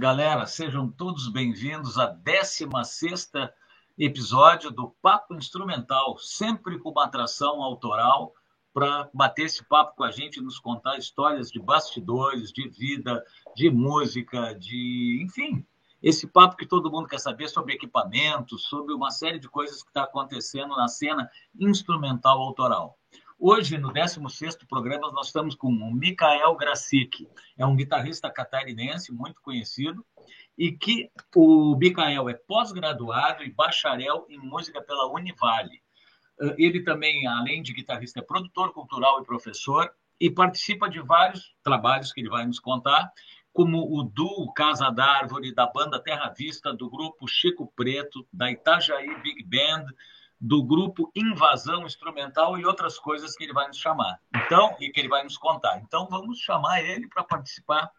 Galera. Sejam todos bem-vindos à 16 episódio do Papo Instrumental, sempre com uma atração autoral para bater esse papo com a gente nos contar histórias de bastidores, de vida, de música, de. enfim, esse papo que todo mundo quer saber sobre equipamentos, sobre uma série de coisas que está acontecendo na cena instrumental autoral. Hoje, no 16º programa, nós estamos com o Mikael Gracic. É um guitarrista catarinense muito conhecido e que o Mikael é pós-graduado e bacharel em música pela Univale. Eh, ele também, além de guitarrista, é produtor cultural e professor e participa de vários trabalhos que ele vai nos contar, como o duo Casa d'Árvore, da banda Terra Vista, do grupo Chico Preto, da Itajaí Big Band, do grupo Invasão Instrumental e outras coisas que ele vai nos chamar. Então, e que ele vai nos contar. Então, vamos chamar ele para participar.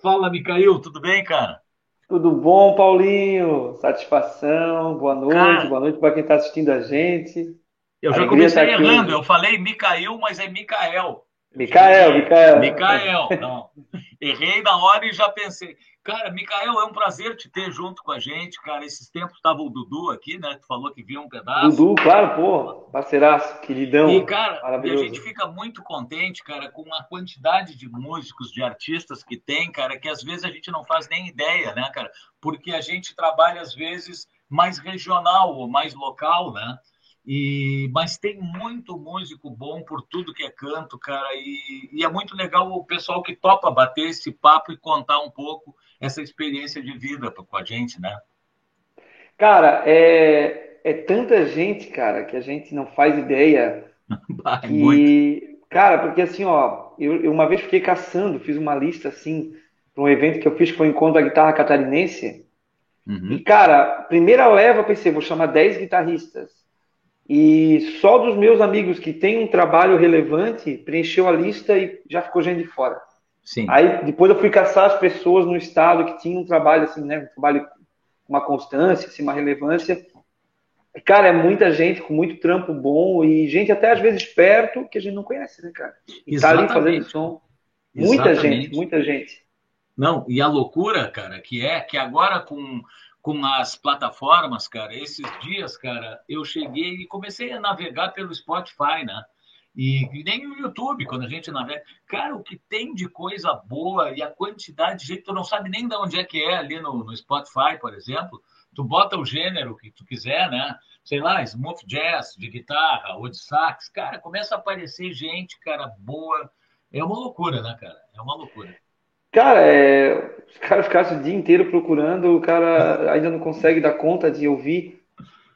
Fala, Micael, tudo bem, cara? Tudo bom, Paulinho? Satisfação, boa noite, cara, boa noite para quem está assistindo a gente. Eu já comecei tá errando, eu falei Micael, mas é Micael. Micael, Micael. Micael, não. Errei na hora e já pensei. Cara, Micael, é um prazer te ter junto com a gente, cara. Esses tempos estava o Dudu aqui, né? Tu falou que viu um pedaço. Dudu, claro, pô, parceiraço, queridão. E, cara, e a gente fica muito contente, cara, com a quantidade de músicos, de artistas que tem, cara, que às vezes a gente não faz nem ideia, né, cara? Porque a gente trabalha, às vezes, mais regional ou mais local, né? E, mas tem muito músico bom por tudo que é canto, cara, e, e, é muito legal o pessoal que topa bater esse papo e contar um pouco essa experiência de vida com a gente, né? Cara, é, é tanta gente, cara, que a gente não faz ideia. Vai, que, muito. Cara, porque assim, ó, eu, eu, uma vez fiquei caçando, fiz uma lista assim, para um evento que eu fiz que foi o Encontro da Guitarra Catarinense. Uhum. E, cara, primeira leva, eu pensei, vou chamar 10 guitarristas. E só dos meus amigos que têm um trabalho relevante preencheu a lista e já ficou gente de fora. Sim. Aí depois eu fui caçar as pessoas no estado que tinham um trabalho assim, né, um trabalho com uma constância, assim, uma relevância. Cara, é muita gente com muito trampo bom e gente até às vezes perto que a gente não conhece, né, cara? E Exatamente. tá ali fazendo som. Muita Exatamente. gente, muita gente. Não, e a loucura, cara, que é que agora com com as plataformas, cara, esses dias, cara, eu cheguei e comecei a navegar pelo Spotify, né? E, nem no YouTube, quando a gente navega. Cara, o que tem de coisa boa e a quantidade de gente, tu não sabe nem de onde é que é ali no, no Spotify, por exemplo. Tu bota o gênero que tu quiser, né? Sei lá, smooth jazz, de guitarra ou de sax. Cara, começa a aparecer gente, cara, boa. É uma loucura, né, cara? É uma loucura. Cara, é, os caras ficassem o dia inteiro procurando, o cara ainda não consegue dar conta de ouvir.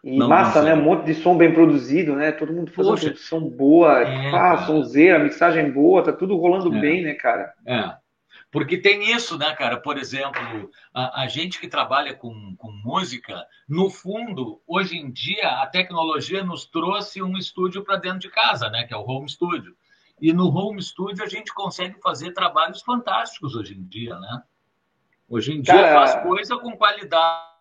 E não, massa, não né? Um monte de som bem produzido, né? Todo mundo fazendo Poxa, produção boa, é, ah, sonzeira, mixagem boa, tá tudo rolando é, bem, né, cara? É. Porque tem isso, né, cara? Por exemplo, a, a gente que trabalha com, com música, no fundo, hoje em dia, a tecnologia nos trouxe um estúdio para dentro de casa, né? Que é o home studio. E no home studio a gente consegue fazer trabalhos fantásticos hoje em dia, né? Hoje em dia Cara... faz coisa com qualidade.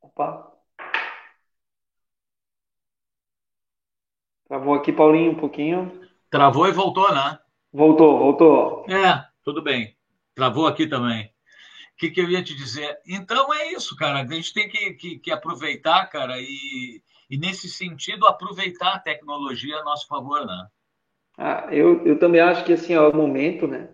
Opa. Travou aqui, Paulinho, um pouquinho. Travou e voltou, né? Voltou, voltou. É, tudo bem. Travou aqui também. O que, que, eu ia te dizer? Então é isso, cara. A gente tem que, que, que aproveitar, cara, e, e, nesse sentido aproveitar a tecnologia a nosso favor, né? Ah, eu, eu também acho que assim, é o momento, né?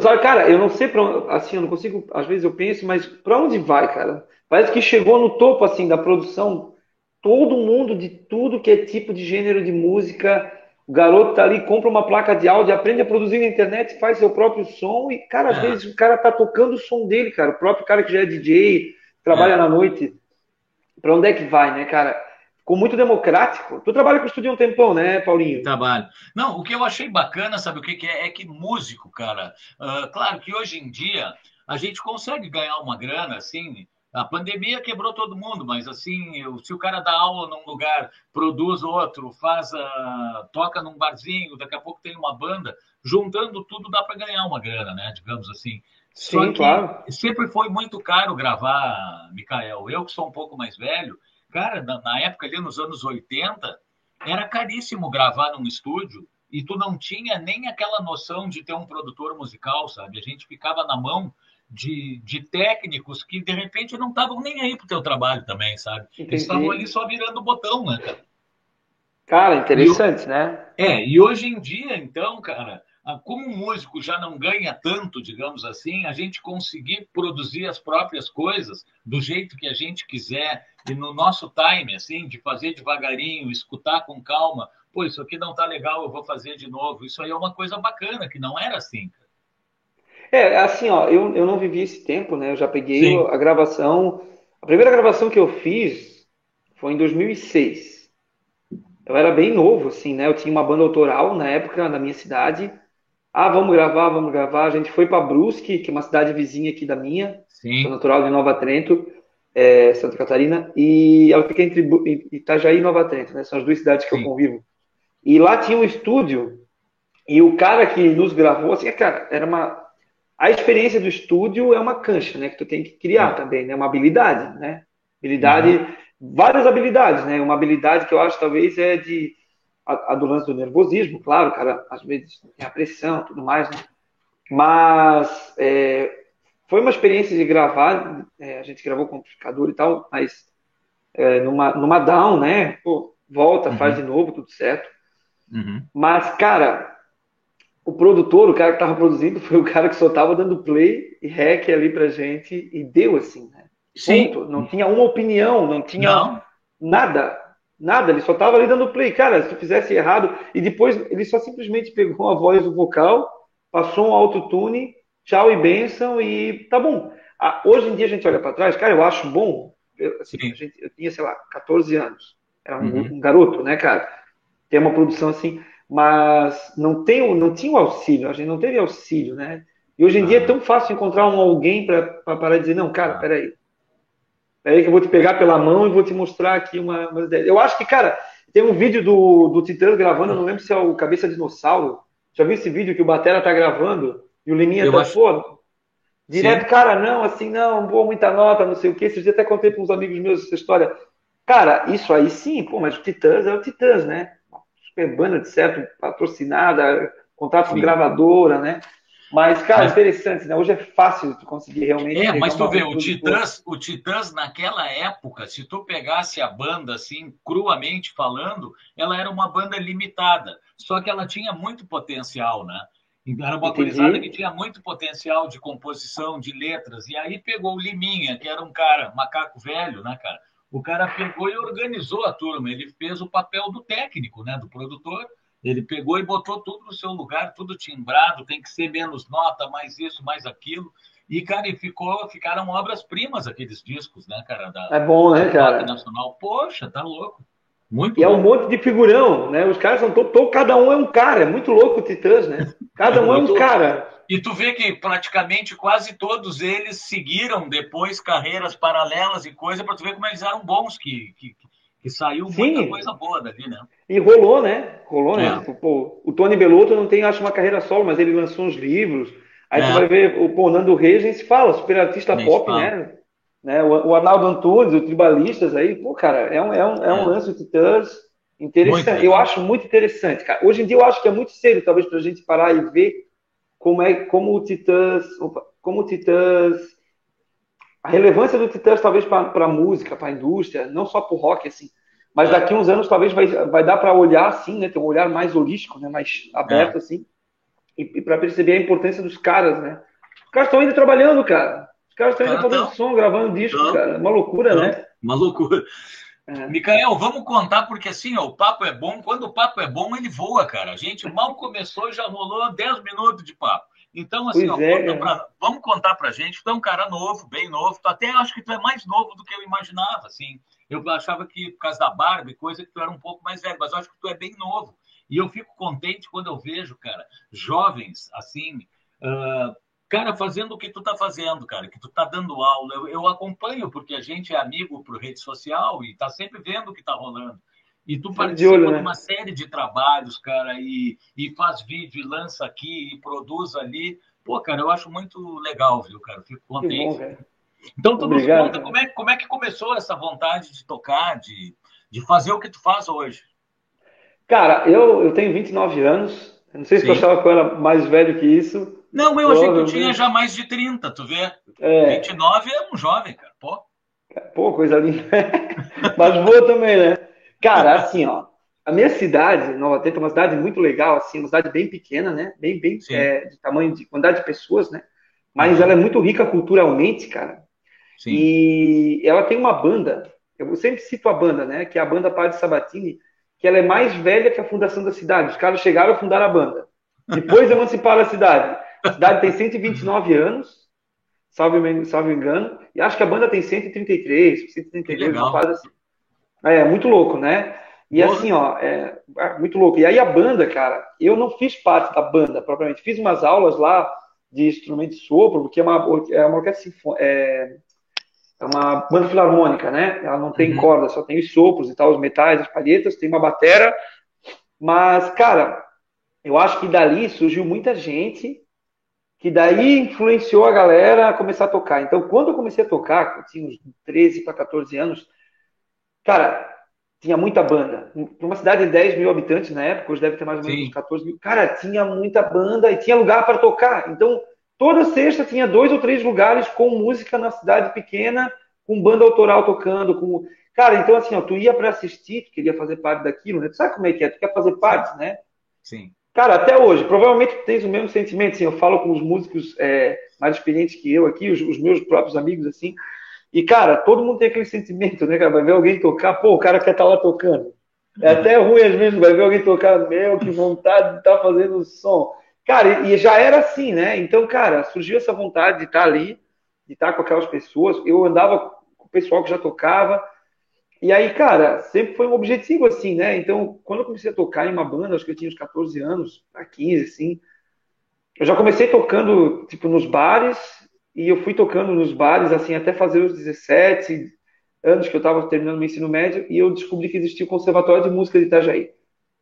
Sabe, cara, eu não sei para assim, eu não consigo, às vezes eu penso, mas para onde vai, cara? Parece que chegou no topo assim da produção todo mundo de tudo que é tipo de gênero de música o garoto tá ali, compra uma placa de áudio, aprende a produzir na internet, faz seu próprio som e, cara, às é. vezes o cara tá tocando o som dele, cara. O próprio cara que já é DJ, trabalha é. na noite. Pra onde é que vai, né, cara? Ficou muito democrático. Tu trabalha com estúdio um tempão, né, Paulinho? Trabalho. Não, o que eu achei bacana, sabe o que, que é? É que músico, cara. Uh, claro que hoje em dia a gente consegue ganhar uma grana, assim, a pandemia quebrou todo mundo, mas assim, se o cara dá aula num lugar, produz outro, faz a, toca num barzinho, daqui a pouco tem uma banda, juntando tudo dá para ganhar uma grana, né? Digamos assim. Sim, claro. Sempre foi muito caro gravar, Micael. Eu que sou um pouco mais velho, cara, na, na época ali nos anos 80, era caríssimo gravar num estúdio e tu não tinha nem aquela noção de ter um produtor musical, sabe? A gente ficava na mão de, de técnicos que de repente não estavam nem aí pro teu trabalho também, sabe? Entendi. Eles estavam ali só virando o botão, né, cara? Cara, interessante, e, né? É, e hoje em dia, então, cara, como um músico já não ganha tanto, digamos assim, a gente conseguir produzir as próprias coisas do jeito que a gente quiser e no nosso time, assim, de fazer devagarinho, escutar com calma, pô, isso aqui não tá legal, eu vou fazer de novo. Isso aí é uma coisa bacana, que não era assim, cara. É, assim, ó, eu, eu não vivi esse tempo, né? Eu já peguei Sim. a gravação. A primeira gravação que eu fiz foi em 2006. Eu era bem novo, assim, né? Eu tinha uma banda autoral na época na minha cidade. Ah, vamos gravar, vamos gravar. A gente foi para Brusque, que é uma cidade vizinha aqui da minha, Sim. Sou natural de Nova Trento, é, Santa Catarina, e ela fica entre Itajaí e Nova Trento, né? São as duas cidades que Sim. eu convivo. E lá tinha um estúdio, e o cara que nos gravou, assim, cara, era uma a experiência do estúdio é uma cancha, né? Que tu tem que criar também, né? Uma habilidade, né? Habilidade, uhum. várias habilidades, né? Uma habilidade que eu acho talvez é de a, a do lance do nervosismo, claro, cara, às vezes tem a pressão, tudo mais, né? Mas é, foi uma experiência de gravar, é, a gente gravou com amplificador e tal, mas é, numa, numa down, né? Pô, volta, uhum. faz de novo, tudo certo. Uhum. Mas, cara, o produtor, o cara que estava produzindo, foi o cara que só estava dando play e rec ali pra gente e deu assim, né? Sim. Ponto. Não tinha uma opinião, não tinha não. nada. Nada, ele só estava ali dando play. Cara, se tu fizesse errado, e depois ele só simplesmente pegou a voz do vocal, passou um autotune, tchau e benção, e tá bom. Ah, hoje em dia a gente olha para trás, cara, eu acho bom. Eu, assim, gente, eu tinha, sei lá, 14 anos. Era um, uhum. um garoto, né, cara? Ter uma produção assim mas não, tem, não tinha o auxílio, a gente não teve auxílio, né? E hoje em ah. dia é tão fácil encontrar um alguém para dizer, não, cara, ah. peraí. Peraí que eu vou te pegar pela mão e vou te mostrar aqui uma, uma ideia. Eu acho que, cara, tem um vídeo do, do Titãs gravando, não lembro se é o Cabeça Dinossauro. Já viu esse vídeo que o Batera tá gravando e o Liminha eu tá, acho... pô, direto, Sim. cara, não, assim, não, boa, muita nota, não sei o quê. Esses dias até contei para uns amigos meus essa história. Cara, isso aí sim, pô, mas o Titãs é o Titãs, né? De certo, patrocinada, contrato com gravadora, né? Mas, cara, mas... interessante, né? Hoje é fácil tu conseguir realmente. É, mas tu vê, o Titãs, o Titãs, naquela época, se tu pegasse a banda assim, cruamente falando, ela era uma banda limitada. Só que ela tinha muito potencial, né? Era uma coisa que tinha muito potencial de composição, de letras. E aí pegou o Liminha, que era um cara, macaco velho, né, cara? O cara pegou e organizou a turma, ele fez o papel do técnico, né, do produtor. Ele pegou e botou tudo no seu lugar, tudo timbrado, tem que ser menos nota, mais isso, mais aquilo. E, cara, e ficou, ficaram obras-primas aqueles discos, né, cara? Da, é bom, né, cara? Nacional. Poxa, tá louco. Muito e é um monte de figurão, né? Os caras são todo, cada um é um cara, é muito louco o Titãs, né? Cada um é um cara. E tu vê que praticamente quase todos eles seguiram depois carreiras paralelas e coisa, para tu ver como eles eram bons, que, que, que saiu Sim. muita coisa boa dali, né? E rolou, né? Rolou, né? É. Pô, o Tony Belotto não tem, acho, uma carreira solo, mas ele lançou uns livros. Aí é. tu vai ver o pô, Nando Reis, a gente fala, super artista nem pop, né? né? O, o Arnaldo Antunes, o Tribalistas aí, pô, cara, é um, é um, é um é. lance de Titãs interessante. Eu acho muito interessante, cara. Hoje em dia eu acho que é muito cedo, talvez, pra gente parar e ver como é como o Titãs, como o Titãs, a relevância do Titãs talvez para a música, para a indústria, não só para o rock assim, mas daqui uns anos talvez vai, vai dar para olhar assim, né, ter um olhar mais holístico, né, mais aberto é. assim, e, e para perceber a importância dos caras, né? Os caras estão ainda trabalhando, cara. Os caras estão ainda fazendo som, gravando disco, não. cara. Uma loucura, não. né? Uma loucura. É. Micael, vamos contar, porque assim, ó, o papo é bom. Quando o papo é bom, ele voa, cara. A gente mal começou e já rolou 10 minutos de papo. Então, assim, ó, é. pra, vamos contar pra gente. Tu é um cara novo, bem novo. Tu até acho que tu é mais novo do que eu imaginava, assim. Eu achava que, por causa da barba e coisa, que tu era um pouco mais velho, mas eu acho que tu é bem novo. E eu fico contente quando eu vejo, cara, jovens, assim, uh, cara, fazendo o que tu tá fazendo, cara, que tu tá dando aula. Eu, eu acompanho, porque a gente é amigo por rede social e tá sempre vendo o que tá rolando. E tu participa de, olho, né? de uma série de trabalhos, cara, e, e faz vídeo, e lança aqui, e produz ali. Pô, cara, eu acho muito legal, viu, cara? Fico contente. Bom, então, tu Obrigado, nos conta como é, como é que começou essa vontade de tocar, de, de fazer o que tu faz hoje? Cara, eu, eu tenho 29 anos. Não sei se Sim. tu achava que eu era mais velho que isso. Não, eu achei que eu tinha já mais de 30, tu vê? É. 29 é um jovem, cara. Pô. Pô, coisa linda. Mas boa também, né? Cara, assim, ó. A minha cidade, Nova Teta, é uma cidade muito legal, assim, uma cidade bem pequena, né? Bem, bem é, de tamanho, de quantidade de pessoas, né? Mas ela é muito rica culturalmente, cara. Sim. E ela tem uma banda, eu sempre cito a banda, né? Que é a banda Padre Sabatini, que ela é mais velha que a fundação da cidade. Os caras chegaram a fundar a banda. Depois emanciparam a cidade. A cidade tem 129 anos, salve, salve engano, e acho que a banda tem 133, 132, uma fase assim. É, muito louco, né? E assim, ó, é, é, muito louco. E aí a banda, cara, eu não fiz parte da banda propriamente. Fiz umas aulas lá de instrumento de sopro, porque é uma, é uma orquestra é, é uma banda filarmônica, né? Ela não tem uhum. corda, só tem os sopros e tal, os metais, as palhetas, tem uma batera. Mas, cara, eu acho que dali surgiu muita gente que daí influenciou a galera a começar a tocar. Então, quando eu comecei a tocar, eu tinha uns 13 para 14 anos, cara, tinha muita banda. Para uma cidade de 10 mil habitantes na época, hoje deve ter mais ou menos Sim. 14 mil. Cara, tinha muita banda e tinha lugar para tocar. Então, toda sexta tinha dois ou três lugares com música na cidade pequena, com banda autoral tocando, com. Cara, então assim, ó, tu ia para assistir, tu queria fazer parte daquilo, né? Tu sabe como é que é? Tu quer fazer parte, né? Sim. Cara, até hoje, provavelmente tens o mesmo sentimento, assim, eu falo com os músicos é, mais experientes que eu aqui, os, os meus próprios amigos, assim, e, cara, todo mundo tem aquele sentimento, né, cara? Vai ver alguém tocar, pô, o cara quer estar tá lá tocando. É até ruim às vezes, vai ver alguém tocar, meu, que vontade de estar tá fazendo som. Cara, e já era assim, né? Então, cara, surgiu essa vontade de estar tá ali, de estar com aquelas pessoas. Eu andava com o pessoal que já tocava. E aí, cara, sempre foi um objetivo assim, né? Então, quando eu comecei a tocar em uma banda, acho que eu tinha uns 14 anos, a 15, assim, eu já comecei tocando, tipo, nos bares, e eu fui tocando nos bares, assim, até fazer os 17 anos que eu estava terminando meu ensino médio, e eu descobri que existia o Conservatório de Música de Itajaí,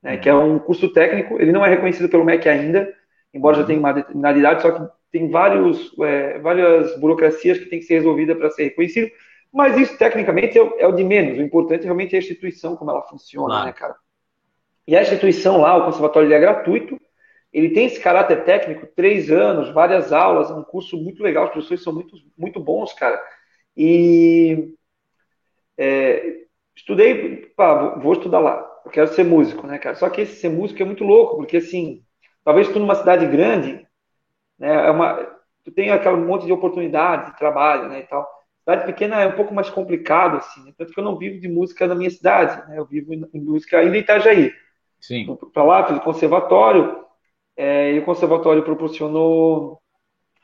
né, que é um curso técnico, ele não é reconhecido pelo MEC ainda, embora já tenha uma determinada idade, só que tem vários, é, várias burocracias que tem que ser resolvida para ser reconhecido, mas isso, tecnicamente, é o, é o, de menos, o importante realmente é a instituição, como ela funciona, claro. né, cara? E a instituição lá, o conservatório, ele é gratuito, ele tem esse caráter técnico, três anos, várias aulas, é um curso muito legal, os professores são muito, muito bons, cara. E é, estudei, pá, vou estudar lá, eu quero ser músico, né, cara? Só que esse ser músico é muito louco, porque assim, talvez tu numa cidade grande, né, é uma, tu tem aquele monte de oportunidades de trabalho, né, e tal. Cidade pequena é um pouco mais complicado, assim, né? tanto que eu não vivo de música na minha cidade, né? Eu vivo em música ainda em Itajaí. Sim. Para lá, fiz conservatório, é, e o conservatório proporcionou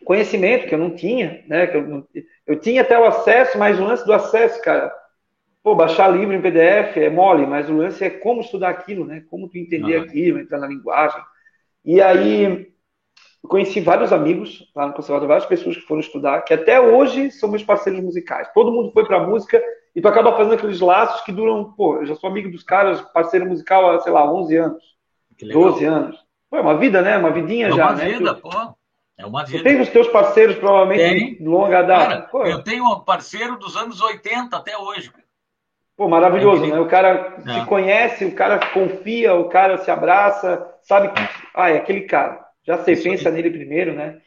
conhecimento que eu não tinha, né? Que eu, não, eu tinha até o acesso, mas o lance do acesso, cara, pô, baixar livro em PDF é mole, mas o lance é como estudar aquilo, né? Como tu entender uhum. aquilo, entrar na linguagem. E aí eu conheci vários amigos lá no conservatório, várias pessoas que foram estudar, que até hoje são meus parceiros musicais. Todo mundo foi para música e tu acaba fazendo aqueles laços que duram, pô, eu já sou amigo dos caras, parceiro musical há, sei lá, 11 anos, 12 anos. Pô, é uma vida, né? Uma vidinha é já, uma né? vida, pô. É uma vida. Tu tem os teus parceiros, provavelmente, tem. de longa data. Cara, eu tenho um parceiro dos anos 80 até hoje. Pô, maravilhoso, é né? O cara é. se conhece, o cara confia, o cara se abraça, sabe que, ah, é aquele cara. Já sei, isso pensa aí. nele primeiro, né?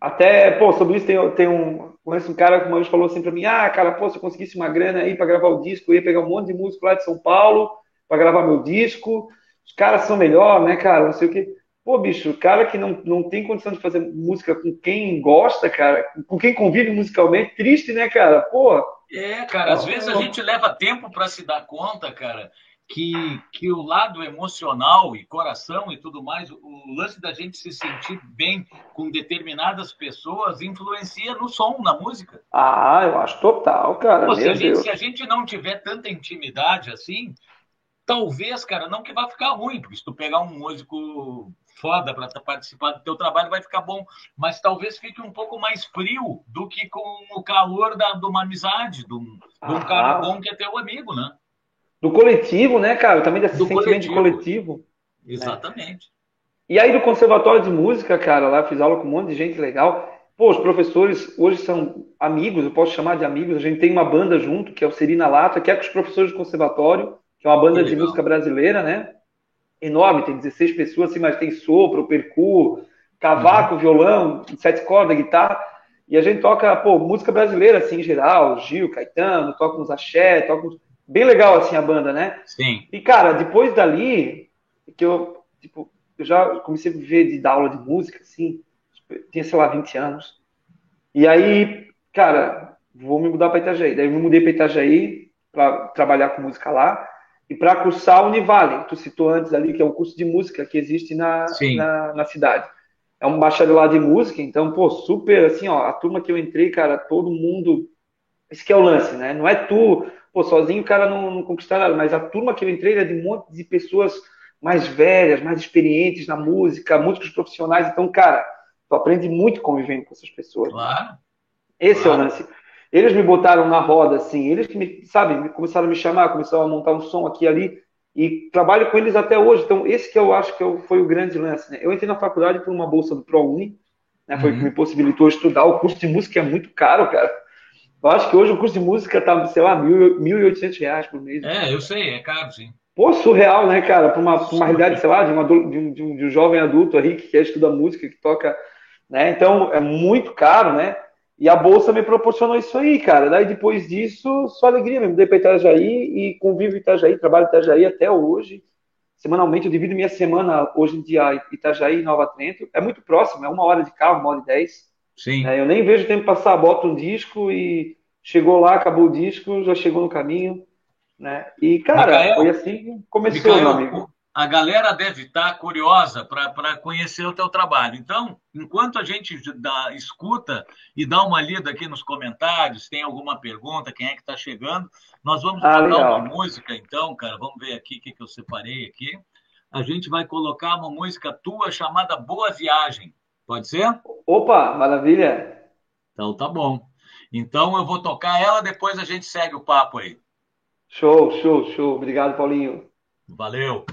Até, pô, sobre isso tem, tem um. Conheço um cara que uma vez falou assim pra mim: ah, cara, pô, se eu conseguisse uma grana aí pra gravar o disco, eu ia pegar um monte de músico lá de São Paulo pra gravar meu disco os caras são melhor, né, cara? Não sei o quê. Pô, bicho, o cara que não, não tem condição de fazer música com quem gosta, cara, com quem convive musicalmente, triste, né, cara? Pô. É, cara, às vezes a gente leva tempo para se dar conta, cara, que, que o lado emocional e coração e tudo mais, o lance da gente se sentir bem com determinadas pessoas influencia no som, na música. Ah, eu acho total, cara. Pô, se, a gente, se, a gente, não tiver tanta intimidade assim, talvez, cara, não que vai ficar ruim, porque se tu pegar um músico foda para participar do teu trabalho vai ficar bom, mas talvez fique um pouco mais frio do que com o calor da, de uma amizade, de um, de um cara bom que é teu amigo, né? Do coletivo, né, cara? Também desse do sentimento coletivo. de coletivo. Exatamente. Né? E aí do conservatório de música, cara, lá fiz aula com um monte de gente legal. Pô, os professores hoje são amigos, eu posso chamar de amigos. A gente tem uma banda junto, que é o Serina Lata, que é com os professores do conservatório que é uma banda de música brasileira, né? enorme, tem 16 pessoas, assim, mas tem sopro, percu, cavaco, uhum. violão, sete cordas, guitarra. E a gente toca, pô, música brasileira, assim, em geral, Gil, Caetano, toca uns axé, toca uns... Bem legal, assim, a banda, né? Sim. E, cara, depois dali, que eu, tipo, eu já comecei a viver de dar aula de música, assim, tinha, sei lá, 20 anos. E aí, cara, vou me mudar para Itajaí. Daí eu me mudei para Itajaí para trabalhar com música lá e para cursar o Univale, tu citou antes ali, que é um curso de música que existe na, na, na, cidade. É um bacharelado de música, então, pô, super, assim, ó, a turma que eu entrei, cara, todo mundo, esse que é o lance, né? Não é tu, pô, sozinho o cara não, não conquistar nada, mas a turma que eu entrei é de um monte de pessoas mais velhas, mais experientes na música, músicos profissionais, então, cara, tu aprende muito convivendo com essas pessoas. Claro. Esse claro. é o lance. Eles me botaram na roda, assim, eles que me, sabe, começaram a me chamar, começaram a montar um som aqui e ali, e trabalho com eles até hoje. Então, esse que eu acho que foi o grande lance, né? Eu entrei na faculdade por uma bolsa do ProUni, né? Foi uhum. que me possibilitou estudar. O curso de música é muito caro, cara. Eu acho que hoje o curso de música tá, sei lá, mil, mil e oitocentos reais por mês. É, eu sei, é caro, sim. Pô, surreal, né, cara? Para uma, uma realidade, sei lá, de, uma, de, um, de, um, de um jovem adulto aí que quer estudar música, que toca, né? Então, é muito caro, né? E a bolsa me proporcionou isso aí, cara. Daí depois disso, só alegria mesmo. Dei para Itajaí e convivo em Itajaí, trabalho em Itajaí até hoje. Semanalmente eu divido minha semana hoje em dia Itajaí e Nova Trento. É muito próximo, é uma hora de carro, uma hora e dez. Sim. É, eu nem vejo o tempo passar, boto um disco e chegou lá, acabou o disco, já chegou no caminho. Né? E, cara, Micael, foi assim que começou, Micael, meu amigo a galera deve estar curiosa para conhecer o teu trabalho. Então, enquanto a gente dá, escuta e dá uma lida aqui nos comentários, tem alguma pergunta, quem é que está chegando, nós vamos ah, uma música, então, cara. Vamos ver aqui o que, que eu separei aqui. A gente vai colocar uma música tua chamada Boa Viagem. Pode ser? Opa, maravilha! Então tá bom. Então eu vou tocar ela, depois a gente segue o papo aí. Show, show, show. Obrigado, Paulinho. Valeu.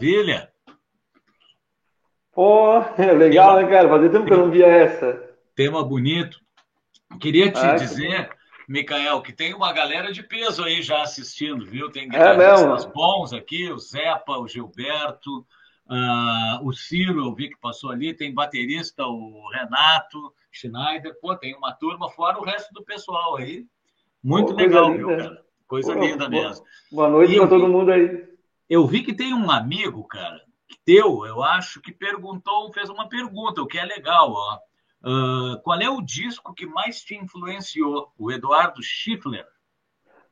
Maravilha! Pô, é legal, tema, né, cara? Fazia tempo que eu não via essa. Tema bonito. Queria te ah, dizer, que... Micael, que tem uma galera de peso aí já assistindo, viu? Tem é guitarristas é bons aqui, o Zepa, o Gilberto, uh, o Ciro, eu vi que passou ali, tem baterista, o Renato Schneider, pô, tem uma turma, fora o resto do pessoal aí. Muito pô, legal, viu, cara? Coisa pô, linda mesmo. Boa noite para todo mundo aí. Eu vi que tem um amigo, cara, teu, eu acho, que perguntou, fez uma pergunta, o que é legal, ó. Uh, qual é o disco que mais te influenciou? O Eduardo Schiffler.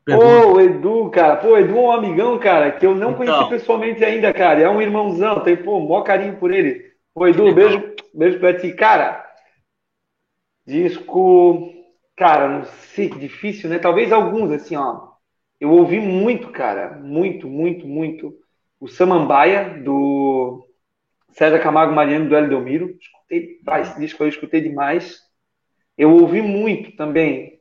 Pô, o Edu, cara. Pô, o Edu é um amigão, cara, que eu não então, conheci pessoalmente ainda, cara. É um irmãozão, tem, pô, maior carinho por ele. Pô, Edu, beijo, beijo pra ti. Cara, disco. Cara, não sei, que difícil, né? Talvez alguns, assim, ó. Eu ouvi muito, cara. Muito, muito, muito. O Samambaia, do César Camargo Mariano, do Hélio Delmiro escutei, ah, esse disco eu escutei demais. Eu ouvi muito também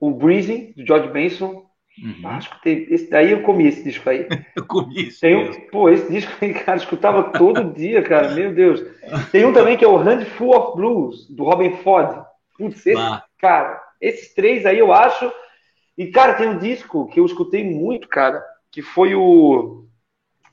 o Breezing, do George Benson. Uhum. Ah, escutei, esse daí eu comi esse disco aí. eu comi isso. Tem um, pô, esse disco aí, cara, escutava todo dia, cara, meu Deus. Tem um também que é o Handful of Blues, do Robin Ford. Putz, esse, cara, esses três aí eu acho. E, cara, tem um disco que eu escutei muito, cara, que foi o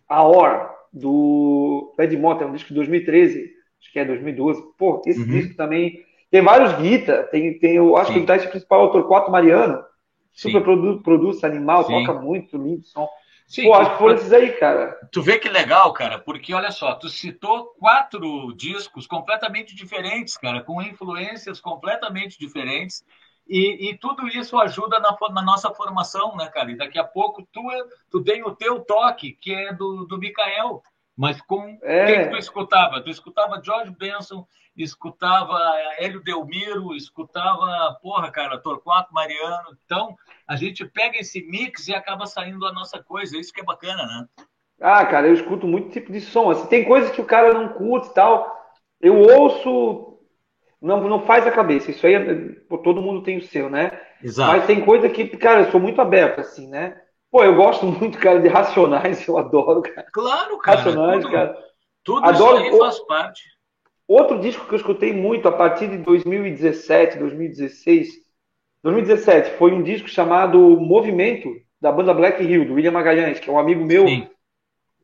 Aor, do Ed Motta, é um disco de 2013 acho que é 2012. Pô, esse uhum. disco também. Tem vários Guita, tem, tem eu acho Sim. que o guitarrista principal é o Torquato Mariano. Super produ, produz animal, Sim. toca muito, lindo som. Sim, Pô, acho que foram esses aí, cara. Tu vê que legal, cara, porque olha só, tu citou quatro discos completamente diferentes, cara, com influências completamente diferentes. E, e, tudo isso ajuda na, na, nossa formação, né, cara? E daqui a pouco tu, tu tem o teu toque, que é do, do Mikael. Mas com é. quem tu escutava? Tu escutava George Benson, escutava Hélio Delmiro, escutava, porra, cara, Torquato Mariano. Então, a gente pega esse mix e acaba saindo a nossa coisa. Isso que é bacana, né? Ah, cara, eu escuto muito tipo de som. Assim, tem coisas que o cara não curte e tal. Eu ouço, não, não faz a cabeça. Isso aí, todo mundo tem o seu, né? Exato. Mas tem coisa que, cara, eu sou muito aberto, assim, né? Pô, eu gosto muito, cara, de Racionais, eu adoro, cara. Claro, cara. Racionais, tudo, cara. Tudo adoro. isso aí faz parte. Outro disco que eu escutei muito a partir de 2017, 2016, 2017, foi um disco chamado Movimento, da banda Black Hill, do William Magalhães, que é um amigo meu Sim.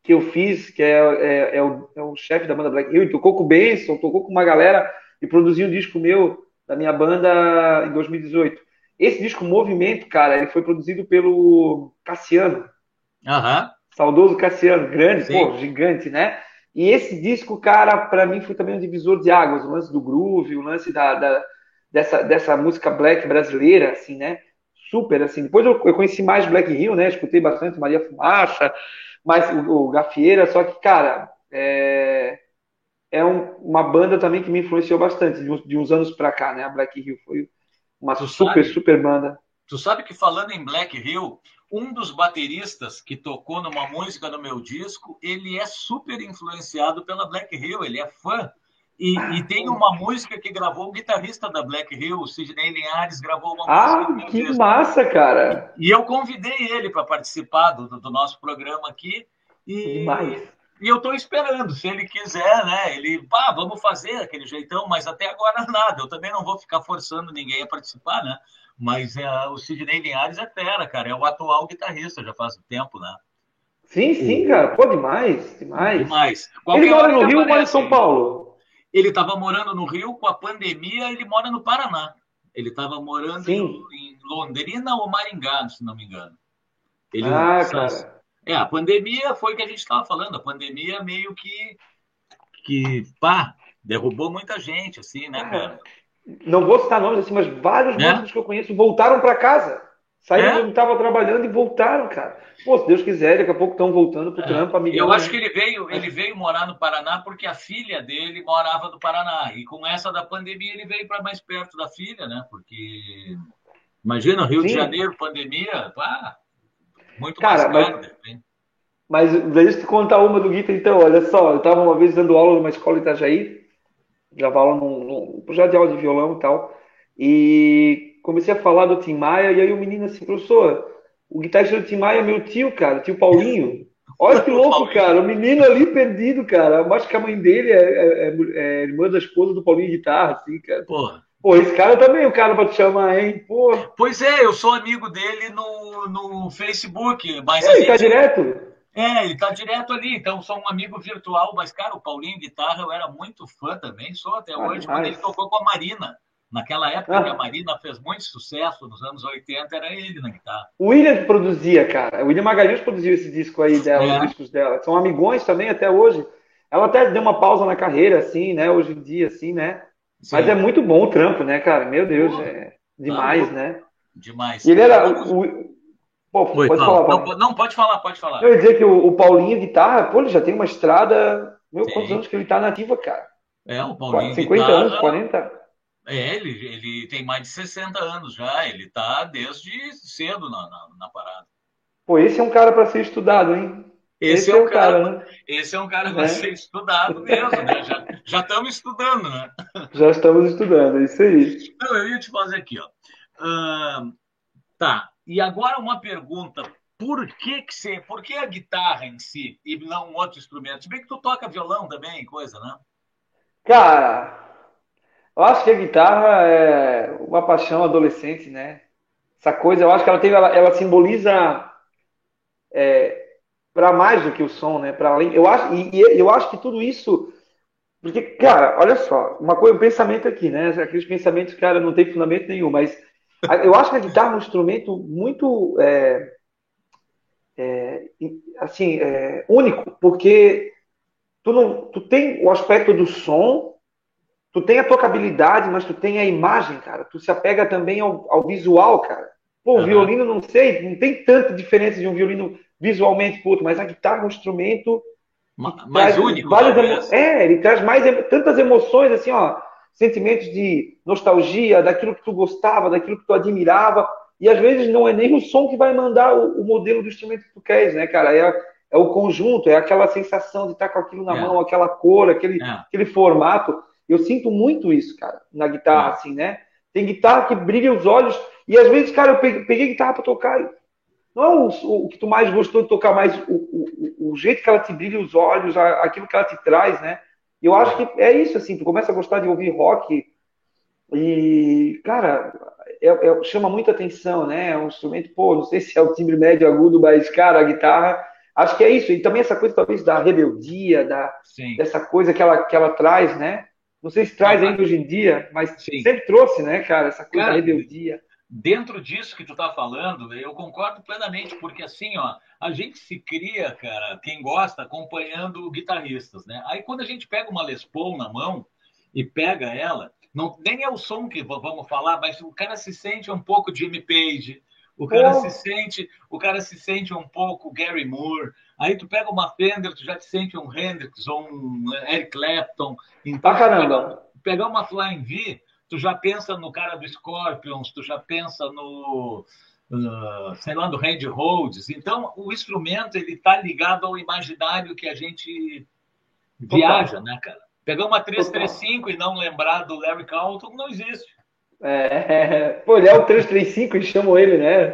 que eu fiz, que é, é, é o, é o chefe da banda Black Hill, e tocou com o Benson, tocou com uma galera e produziu um disco meu da minha banda em 2018. Esse disco Movimento, cara, ele foi produzido pelo Cassiano. Uhum. Saudoso Cassiano, grande, Sim. pô, gigante, né? E esse disco, cara, para mim foi também um divisor de águas, o lance do groove, o lance da, da dessa, dessa música black brasileira, assim, né? Super, assim. Depois eu, eu conheci mais Black Hill, né? Escutei bastante Maria Fumaça, mais o, o Gafieira, só que, cara, é, é um, uma banda também que me influenciou bastante de uns, de uns anos pra cá, né? A Black Hill foi uma tu super, sabe, super banda. Tu sabe que falando em Black Hill, um dos bateristas que tocou numa música no meu disco, ele é super influenciado pela Black Hill, ele é fã. E, e tem uma música que gravou o guitarrista da Black Hill, o Sidney Linhares, gravou uma ah, música. Ah, que disco. massa, cara! E, e eu convidei ele para participar do, do, nosso programa aqui. E, Demais. E eu estou esperando, se ele quiser, né? Ele, pá, vamos fazer aquele jeitão, mas até agora nada. Eu também não vou ficar forçando ninguém a participar, né? Mas é, o Sidney Linhares é fera, cara. É o atual guitarrista, já faz tempo, né? Sim, sim, cara. Pô, demais, demais. Demais. Qualquer ele mora no Rio ou mora em São Paulo? Ele estava morando no Rio, com a pandemia, ele mora no Paraná. Ele estava morando em, em, Londrina ou Maringá, se não me engano. Ele, ah, cara. É, a pandemia foi o que a gente estava falando. A pandemia meio que, que pá, derrubou muita gente, assim, né, é. cara? Não vou citar nomes assim, mas vários é? músicos que eu conheço voltaram para casa. Saíram é? onde estavam trabalhando e voltaram, cara. Pô, se Deus quiser, daqui a pouco estão voltando pro é. trampo, amigão. Eu acho que ele veio, ele veio morar no Paraná porque a filha dele morava no Paraná. E com essa da pandemia ele veio para mais perto da filha, né? Porque imagina, Rio Sim. de Janeiro, pandemia, pá, muito Cara, mais caro, mas, mas deixa eu te contar uma do Guita, então. Olha só, eu estava uma vez dando aula numa escola em Itajaí, dava aula num, num projeto de aula de violão e tal, e comecei a falar do Tim Maia, e aí o menino assim, professor, o guitarrista do Tim Maia é meu tio, cara, tio Paulinho. Olha que louco, cara. O menino ali perdido, cara. Eu acho que a mãe dele é, é, é, é irmã da esposa do Paulinho Guitarra, assim, cara. Porra. Pô, esse cara também é o cara pra te chamar, hein? Pô. Pois é, eu sou amigo dele no, no Facebook, mas é, ele tá direto? É, ele tá direto ali, então sou um amigo virtual, mas, cara, o Paulinho Guitarra eu era muito fã também, sou até ah, hoje, quando ele tocou com a Marina. Naquela época ah. que a Marina fez muito sucesso, nos anos 80, era ele na guitarra. O William produzia, cara. O William Magalhães produziu esse disco aí dela, é. os discos dela. São amigões também até hoje. Ela até deu uma pausa na carreira, assim, né? Hoje em dia, assim, né? Sim. Mas é muito bom o trampo, né, cara? Meu Deus, é demais, né? Demais. E ele era. O, pô, pode falar, não, não, pode falar, pode falar. Eu ia dizer que o, o Paulinho Guitarra, pô, ele já tem uma estrada. Meu, Sim. quantos anos que ele tá nativa, cara? É, o Paulinho 50 Guitarra... anos, 40. É, ele, ele tem mais de 60 anos já, ele tá desde cedo na, na, na parada. Pô, esse é um cara para ser estudado, hein? Esse, esse é, um cara, cara né? esse é um cara para é. ser estudado mesmo, né? Já, já estamos estudando, né? Já estamos estudando, é isso aí. Não, eu ia te fazer aqui, ó. Tá, e agora uma pergunta. Por que que você, por que a guitarra em si e não um outro instrumento? Se bem que tu toca violão também, coisa, né? Cara, eu acho que a guitarra é uma paixão adolescente, né? Essa coisa, eu acho que ela tem, ela, ela simboliza é, para mais do que o som, né? Para além, eu acho e, e, eu acho que tudo isso, porque cara, olha só, uma coisa, um pensamento aqui, né? Aqueles pensamentos, cara, não tem fundamento nenhum, mas eu acho que a guitarra é um instrumento muito é, é, assim é, único, porque tu não, tu tem o aspecto do som, tu tem a tocabilidade, mas tu tem a imagem, cara. Tu se apega também ao, ao visual, cara. Pô, uhum. violino, não sei, não tem tanta diferença de um violino visualmente pro outro, mas a guitarra é um instrumento mais único. Várias emo... É, ele traz mais tantas emoções, assim, ó, sentimentos de nostalgia, daquilo que tu gostava, daquilo que tu admirava, e às vezes não é nem o som que vai mandar o, o modelo do instrumento que tu queres, né, cara? É, é o conjunto, é aquela sensação de estar com aquilo na é. mão, aquela cor, aquele, é. aquele formato. Eu sinto muito isso, cara, na guitarra, é. assim, né? Tem guitarra que brilha os olhos, e às vezes, cara, eu peguei, peguei guitarra para tocar não é o, o, que tu mais gostou de tocar, mas o, o, o, jeito que ela te brilha os olhos, aquilo que ela te traz, né? Eu acho que é isso, assim, tu começa a gostar de ouvir rock e, cara, é, é, chama muita atenção, né? É um instrumento, pô, não sei se é o timbre médio agudo, mas, cara, a guitarra, acho que é isso. E também essa coisa, talvez, da rebeldia, da, dessa coisa que ela, que ela traz, né? Não sei se traz ainda hoje em dia, mas Sim. sempre trouxe, né, cara, essa coisa cara, da rebeldia dentro disso que tu tá falando, eu concordo plenamente, porque assim, ó, a gente se cria, cara, quem gosta, acompanhando guitarristas, né? Aí quando a gente pega uma Les Paul na mão e pega ela, não, nem é o som que vamos falar, mas o cara se sente um pouco Jimmy Page, o cara oh. se sente, o cara se sente um pouco Gary Moore. Aí tu pega uma Fender, tu já te sente um Hendrix ou um Eric Clapton. Então, ah, caramba. pegar uma Flying V, tu já pensa no cara do Scorpions, tu já pensa no, uh, sei lá, do Randy Rhodes. Então, o instrumento ele está ligado ao imaginário que a gente viaja, né, cara? Pegar uma 335 Total. e não lembrar do Larry Carlton não existe. É, pô, ele é o 335, eles chamam ele, né?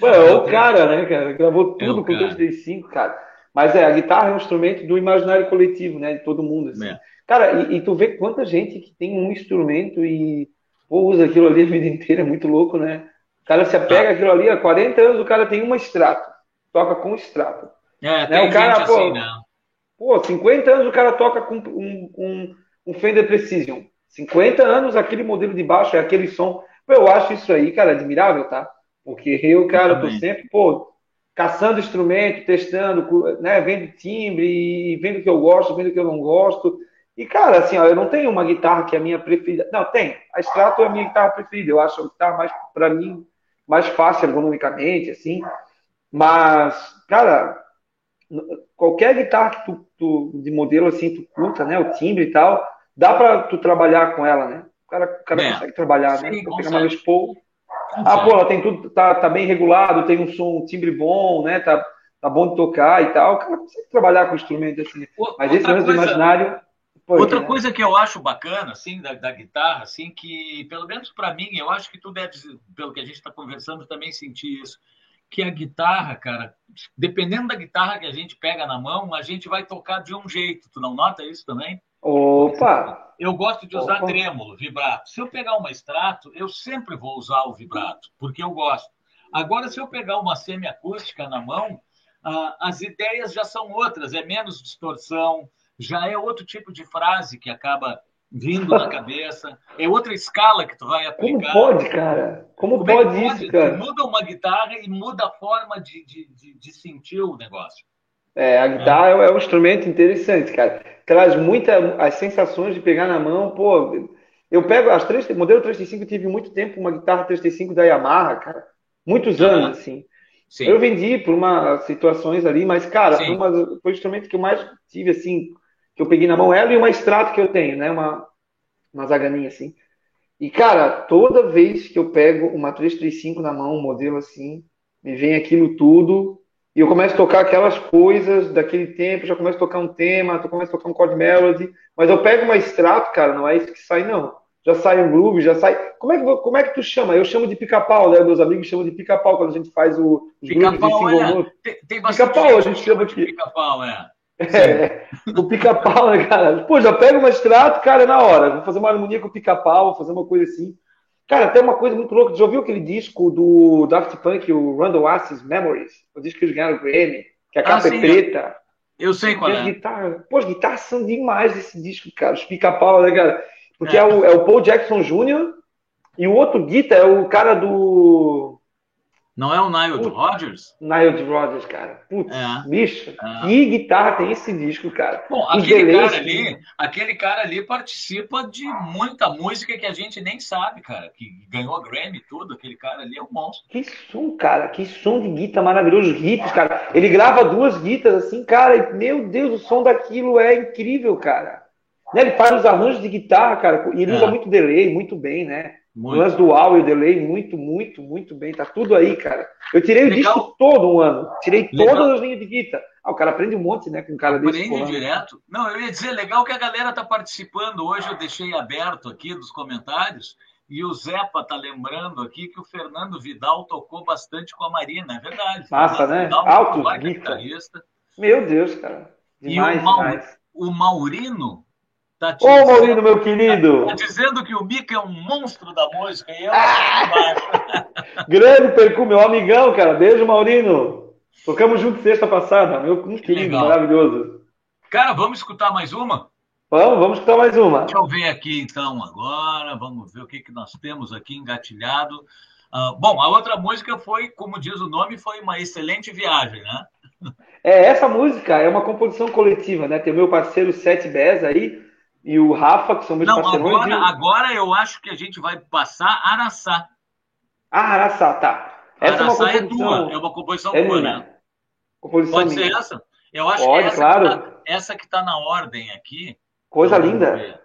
Pô, é o cara, né, cara? Gravou tudo é com o 335, cara. Mas é, a guitarra é um instrumento do imaginário coletivo, né? De todo mundo. Assim. É. Cara, e, e, tu vê quanta gente que tem um instrumento e pô, usa aquilo ali a vida inteira, é muito louco, né? O cara se apega àquilo ali, há 40 anos o cara tem uma extrato, toca com extrato. É, né? o cara, pô, assim, né? Pô, 50 anos o cara toca com um, um, um Fender Precision. 50 anos aquele modelo de baixo, é aquele som. Pô, eu acho isso aí, cara, admirável, tá? Porque eu, cara, eu tô sempre, pô, caçando instrumento, testando, né, vendo timbre e vendo o que eu gosto, vendo o que eu não gosto. E, cara, assim, ó, eu não tenho uma guitarra que é a minha preferida. Não, tem. A Strato é a minha guitarra preferida. Eu acho a guitarra mais, para mim, mais fácil ergonomicamente, assim. Mas, cara, qualquer guitarra que tu, tu, de modelo assim, tu curta, né? O timbre e tal, dá pra tu trabalhar com ela, né? O cara, o cara é. consegue trabalhar, né? Sim, né? Pegar uma Les Paul. Ah, pô, ela tem tudo, tá, tá bem regulado, tem um som, um timbre bom, né? Tá, tá bom de tocar e tal. O cara consegue trabalhar com instrumento assim. Mas esse lance do imaginário Outra né? coisa que eu acho bacana, assim, da, da guitarra, assim, que, pelo menos para mim, eu acho que tu deve, pelo que a gente está conversando, também sentir isso, que a guitarra, cara, dependendo da guitarra que a gente pega na mão, a gente vai tocar de um jeito. Tu não nota isso também? Opa! Eu gosto de usar Opa. trêmulo, vibrato. Se eu pegar uma extrato, eu sempre vou usar o vibrato, porque eu gosto. Agora, se eu pegar uma semiacústica na mão, as ideias já são outras, é menos distorção, já é outro tipo de frase que acaba vindo na cabeça, é outra escala que tu vai aplicar. Como pode, cara? Como, Como pode, é isso, cara? Tu muda uma guitarra e muda a forma de, de, de, de sentir o negócio. É, a guitarra é. é um instrumento interessante, cara. Traz muitas as sensações de pegar na mão, pô. Eu pego as três, modelo 335, eu tive muito tempo uma guitarra 335 da Yamaha, cara. Muitos anos, assim. Sim. Eu vendi por umas situações ali, mas, cara, foi, uma, foi o instrumento que eu mais tive, assim, que eu peguei na mão. Ela e uma extrato que eu tenho, né? Uma, uma zaganinha, assim. E, cara, toda vez que eu pego uma 335 na mão, um modelo assim, me vem aquilo tudo, e eu começo a tocar aquelas coisas daquele tempo, já começo a tocar um tema, eu começo a tocar um chord melody, mas eu pego uma extrato, cara, não é isso que sai, não já sai um groove, já sai. Como é que, como é que tu chama? Eu chamo de pica-pau, né? Meus amigos chamam de pica-pau quando a gente faz o, os grooves de single é. Tem, tem pica-pau, a gente chama de pica-pau, é. É, o pica-pau, né, cara? Pô, já pega uma extrato, cara, na hora. Vou fazer uma harmonia com o pica-pau, vou fazer uma coisa assim. Cara, tem uma coisa muito louca. Já ouviu aquele disco do Daft Punk, o Randall Assis Memories? O disco que eles ganharam o Grammy, que a capa ah, é preta. Eu sei qual é. Guitarra, pô, as guitarras são demais desse disco, cara. Os pica-pau, né, cara? Porque é. é, o, é o Paul Jackson Jr. e o outro Guita é o cara do. Não é o Nile Rodgers? Nile Rodgers, cara. Putz, é. bicho, é. que guitarra tem esse disco, cara. Bom, aquele cara, ali, aquele cara ali participa de muita música que a gente nem sabe, cara. Que ganhou Grammy e tudo. Aquele cara ali é um monstro. Que som, cara. Que som de guitarra maravilhoso. Os cara. Ele grava duas guitarras assim, cara. E, meu Deus, o som daquilo é incrível, cara. Né? Ele faz os arranjos de guitarra, cara, e ele é. usa muito delay, muito bem, né? Muito. O lance dual e o delay, muito, muito, muito bem. Tá tudo aí, cara. Eu tirei Legal. o disco todo um ano. Tirei Legal. todas as linhas de guitarra. Ah, o cara aprende um monte, né? Com um cara aprende desse. Aprende direto. Não, eu ia dizer, legal que a galera tá participando hoje. Eu deixei aberto aqui dos comentários. E o Zepa tá lembrando aqui que o Fernando Vidal tocou bastante com a Marina, é verdade. Massa, né? Vidal, Alto, guitarrista. Meu Deus, cara. Demais, e o, Mau, o Maurino Tá Ô, dizendo, Maurino, meu querido! Tá, dizendo que o Mica é um monstro da música e eu ah! Grande Percu, meu amigão, cara. Beijo, Maurino. Tocamos junto sexta passada. Meu que querido, legal. maravilhoso. Cara, vamos escutar mais uma? Vamos, vamos escutar mais uma. Deixa eu ver aqui então agora. Vamos ver o que, que nós temos aqui engatilhado. Uh, bom, a outra música foi, como diz o nome, foi uma excelente viagem, né? É, essa música é uma composição coletiva, né? Tem o meu parceiro Sete Bez aí, e o Rafa, que são meus Não, Agora, de... agora eu acho que a gente vai passar Araçá. Ah, Araçá, tá. Essa Araçá é, uma composição... é tua, é uma composição é tua, né? Composição Pode minha. ser essa? Eu acho Pode, que essa, claro. que tá, essa que está na ordem aqui. Coisa linda. Ver.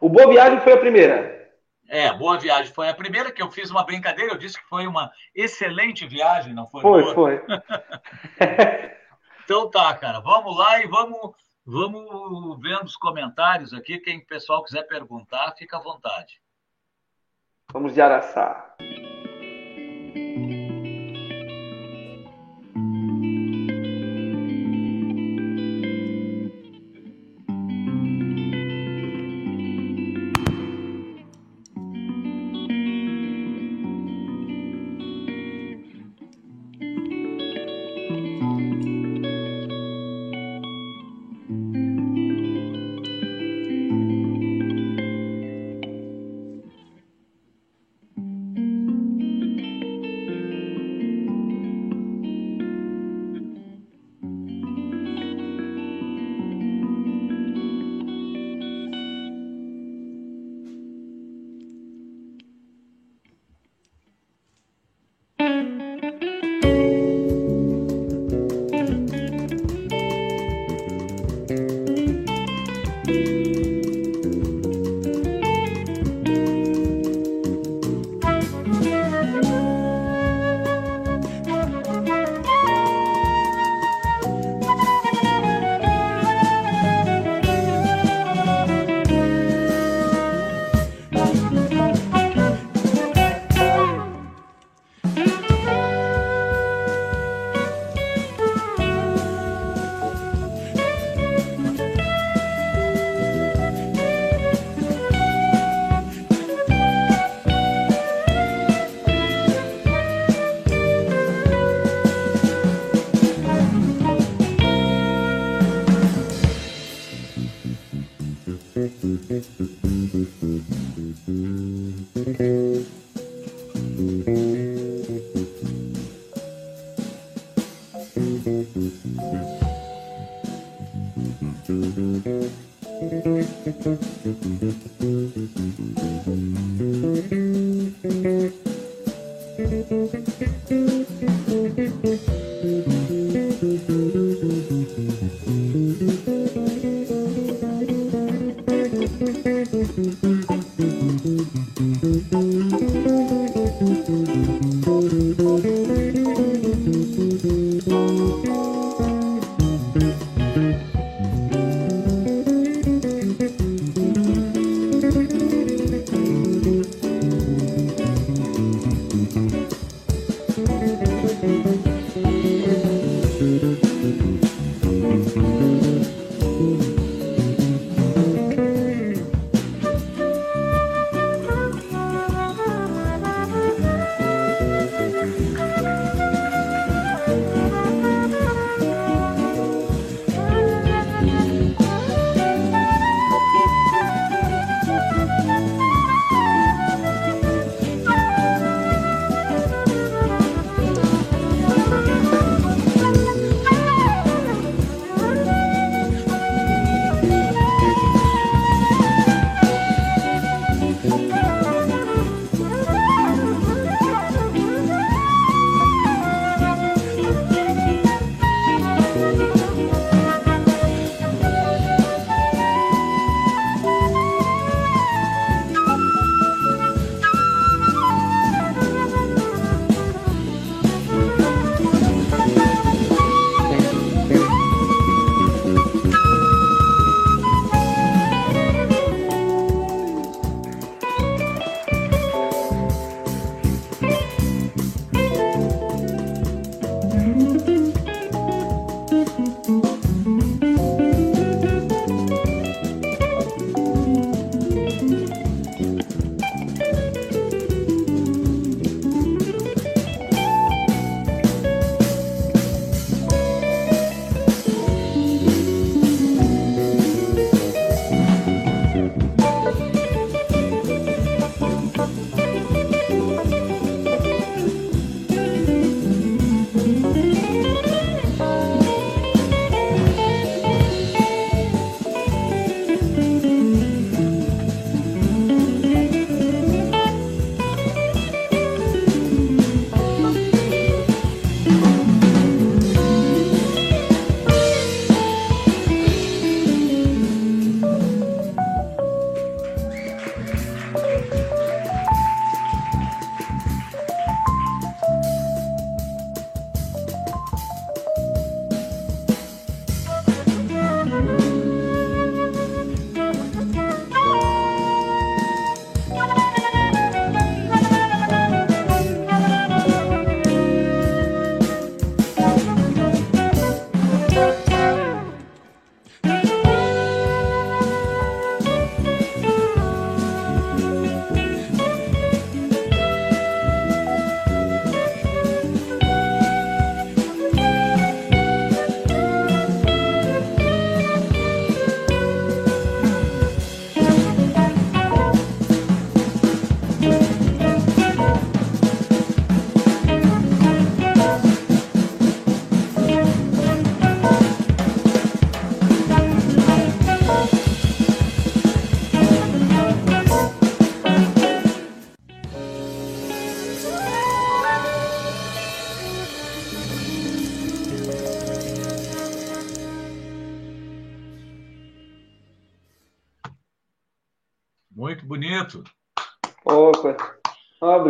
O Boa Viagem foi a primeira. É, Boa Viagem foi a primeira que eu fiz uma brincadeira. Eu disse que foi uma excelente viagem, não foi? Foi, boa? foi. então tá, cara. Vamos lá e vamos Vamos vendo os comentários aqui. Quem o pessoal quiser perguntar, fica à vontade. Vamos de Araçá.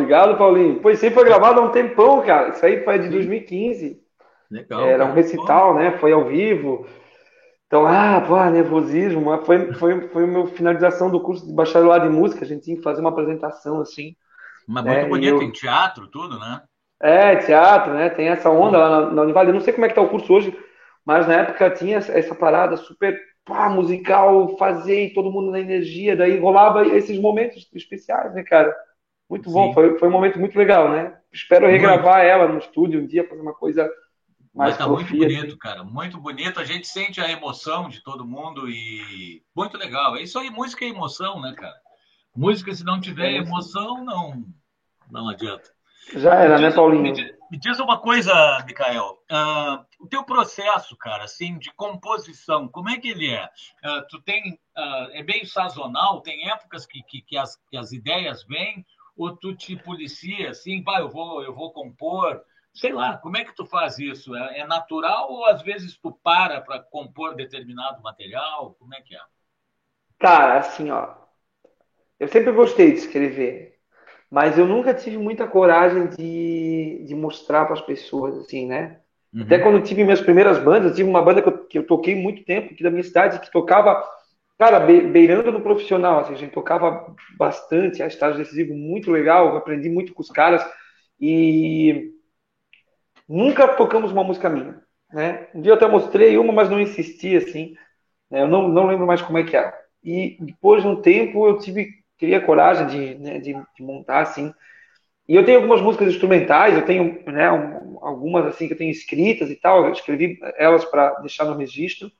Obrigado, Paulinho. Pois sim, foi gravado há um tempão, cara. Isso aí foi de 2015. Legal. Era um recital, né? Foi ao vivo. Então, ah, pô, nervosismo. Foi, foi, foi a minha finalização do curso de bacharelado em música. A gente tinha que fazer uma apresentação assim. Mas muito bonito, eu... em teatro, tudo, né? É, teatro, né? Tem essa onda lá na, na Univale. Eu não sei como é que tá o curso hoje, mas na época tinha essa parada super pá, musical, fazer e todo mundo na energia. Daí rolava esses momentos especiais, né, cara? Muito bom, foi, foi um momento muito legal, né? Espero regravar ela no estúdio um dia, fazer uma coisa mais Mas tá muito bonito, cara, muito bonito. A gente sente a emoção de todo mundo e muito legal. É isso aí, música é emoção, né, cara? Música, se não tiver é emoção, não, não adianta. Já era, né, Paulinho? Me diz uma coisa, Mikael. Uh, o teu processo, cara, assim, de composição, como é que ele é? Uh, tu tem, uh, é meio sazonal? Tem épocas que, que, que, as, que as ideias vêm? Ou tu te policia, assim, vai, eu vou, eu vou compor? Sei lá, como é que tu faz isso? É, é natural ou às vezes tu para para compor determinado material? Como é que é? Cara, assim, ó, eu sempre gostei de escrever mas eu nunca tive muita coragem de, de mostrar para as pessoas, assim, né? Uhum. Até quando tive minhas primeiras bandas, eu tive uma banda que eu, que eu toquei muito tempo aqui da minha cidade, que tocava, cara, beirando no profissional, assim, a gente tocava bastante, a estágio decisivo muito legal, aprendi muito com os caras e nunca tocamos uma música minha, né? Um dia eu até mostrei uma, mas não insisti, assim, né? eu não, não lembro mais como é que era. E depois de um tempo eu tive teria coragem de, né, de, de, montar assim. E eu tenho algumas músicas instrumentais, eu tenho né, um, algumas assim que eu tenho escritas e tal, eu escrevi elas para deixar no registro.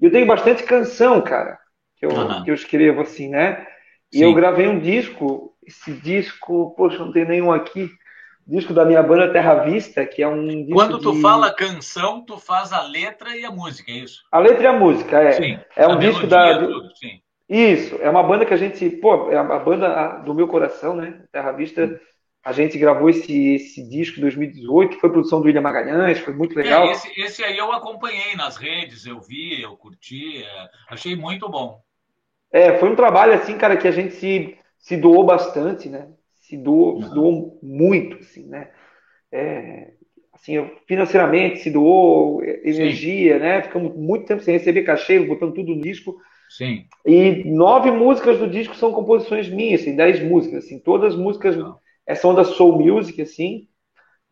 E eu tenho bastante canção, cara, que eu, uhum. que eu escrevo assim, né? E Sim. eu gravei um disco, esse disco, poxa, não tem nenhum aqui, disco da minha banda Terra Vista, que é um disco Quando tu de... fala canção, tu faz a letra e a música, é isso? A letra e a música, é. Sim. É um disco da... Tudo, sim. Isso, é uma banda que a gente, pô, é a banda do meu coração, né? Terra Vista. A gente gravou esse, esse disco em 2018, foi produção do William Magalhães, foi muito legal. É, esse, esse, aí eu acompanhei nas redes, eu vi, eu curti, é, achei muito bom. É, foi um trabalho assim, cara, que a gente se, se doou bastante, né? Se doou, uhum. se doou muito, assim, né? É, assim, financeiramente se doou energia, Sim. né? Ficamos muito tempo sem receber cachê, botando tudo no disco. Sim. E nove músicas do disco são composições minhas, assim, dez músicas, assim, todas músicas é, são da Soul Music, assim.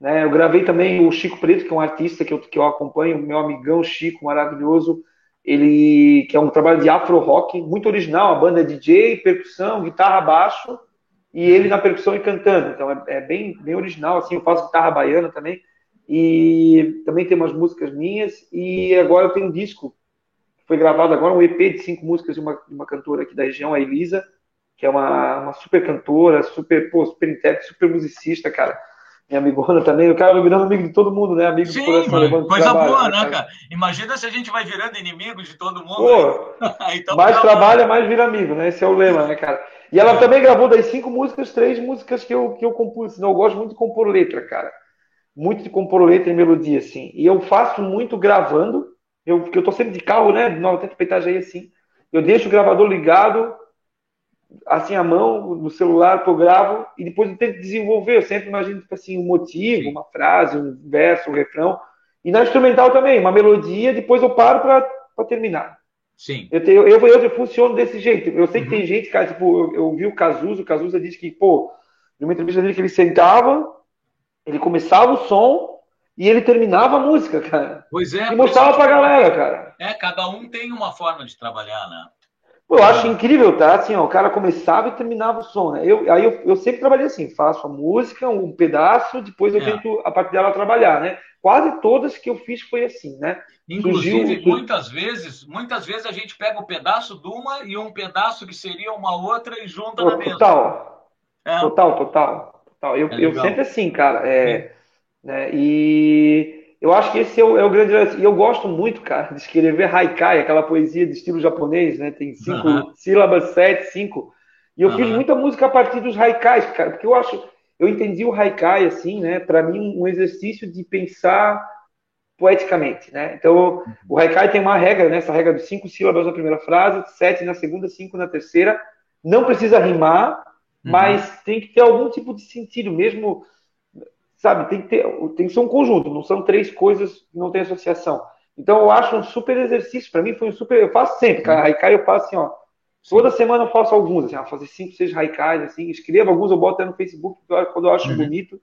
Né? Eu gravei também o Chico Preto, que é um artista que eu, que eu acompanho, meu amigão Chico, maravilhoso. Ele que é um trabalho de afro rock, muito original. A banda é DJ, percussão, guitarra, baixo, e ele na percussão e cantando. Então é, é bem, bem original. Assim, eu faço guitarra baiana também. E também tem umas músicas minhas. E agora eu tenho um disco foi gravado agora um EP de cinco músicas de uma, de uma cantora aqui da região, a Elisa, que é uma, uma super cantora, super, pô, super intérprete, super musicista, cara. Minha amigona também, o cara vai virando amigo de todo mundo, né? Amigo Sim, coisa trabalho, boa, né, cara? Imagina se a gente vai virando inimigo de todo mundo. Pô, então, mais trabalha, mais vira amigo, né? Esse é o lema, né, cara? E ela é. também gravou das cinco músicas, três músicas que eu, que eu compus. Eu gosto muito de compor letra, cara. Muito de compor letra e melodia, assim. E eu faço muito gravando, eu, porque eu tô sempre de carro, né? De Nova Tenta Peitajaí assim. Eu deixo o gravador ligado, assim, a mão, no celular, que eu gravo, e depois eu tento desenvolver. Eu sempre imagino, tipo assim, um motivo, uma frase, um verso, um refrão. E na instrumental também, uma melodia, depois eu paro para terminar. Sim. Eu, tenho, eu, eu, eu, funciono desse jeito. Eu sei que uhum. tem gente, cara, tipo, eu, eu vi o Cazuza, o Cazuza disse que, pô, numa entrevista dele que ele sentava, ele começava o som, e ele terminava a música, cara. Pois é. E mostrava pra galera, cara. É, cada um tem uma forma de trabalhar, né? Pô, eu acho incrível, tá? Assim, ó, o cara começava e terminava o som, né? Eu, aí eu, eu sempre trabalhei assim, faço a música, um pedaço, depois eu é. tento, a partir dela, trabalhar, né? Quase todas que eu fiz foi assim, né? Inclusive, Surgiu... muitas vezes, muitas vezes a gente pega o um pedaço de uma e um pedaço que seria uma outra e junta Pô, na mesma. Total. É. Total, total. total. Eu, é eu sempre assim, cara. É, né? E eu acho que esse é o, é o grande. E eu gosto muito, cara, de escrever haikai, aquela poesia de estilo japonês, né? Tem cinco uhum. sílabas, sete, cinco. E eu uhum. fiz muita música a partir dos haikais, cara, porque eu acho. Eu entendi o haikai, assim, né? Para mim, um exercício de pensar poeticamente, né? Então, o haikai tem uma regra, né? Essa regra de cinco sílabas na primeira frase, sete na segunda, cinco na terceira. Não precisa rimar, uhum. mas tem que ter algum tipo de sentido, mesmo sabe, tem que ter, tem que ser um conjunto, não são três coisas que não tem associação. Então eu acho um super exercício, para mim foi um super, eu faço sempre, cara, haikai eu faço assim, ó, toda semana eu faço alguns, assim, ó, fazer cinco, seis haikais, assim, escrevo alguns, eu boto até no Facebook quando eu acho uhum. bonito,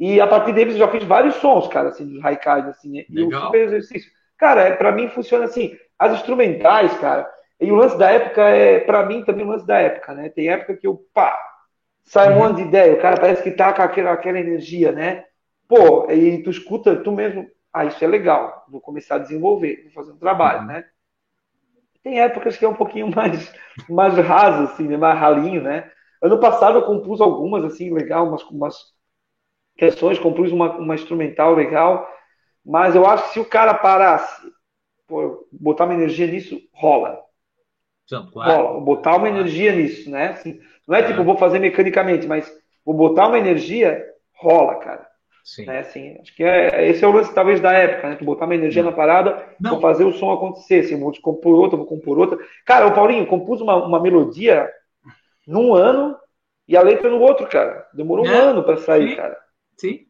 e a partir deles eu já fiz vários sons, cara, assim, dos haikais, assim, e um super exercício. Cara, é, para mim funciona assim, as instrumentais, cara, e o lance da época é, para mim também o lance da época, né, tem época que eu, pá, sai um uhum. monte de ideia, o cara parece que tá com aquela, aquela energia, né? Pô, e tu escuta, tu mesmo, ah, isso é legal, vou começar a desenvolver, vou fazer um trabalho, uhum. né? Tem épocas que é um pouquinho mais, mais raso, assim, né? mais ralinho, né? Ano passado eu compus algumas, assim, legal, umas, umas, questões, compus uma, uma instrumental legal, mas eu acho que se o cara parasse, pô, botar uma energia nisso, rola. rola. Botar uma energia nisso, né? Assim, não é tipo, vou fazer mecanicamente, mas vou botar uma energia, rola, cara. Sim. Né? Assim, acho que é, esse é o lance, talvez, da época, né? Tu botar uma energia não. na parada, não. vou fazer o som acontecer. Assim, vou compor outra, vou compor outra. Cara, o Paulinho compus uma, uma melodia num ano e a letra no outro, cara. Demorou é. um ano para sair, Sim. cara. Sim.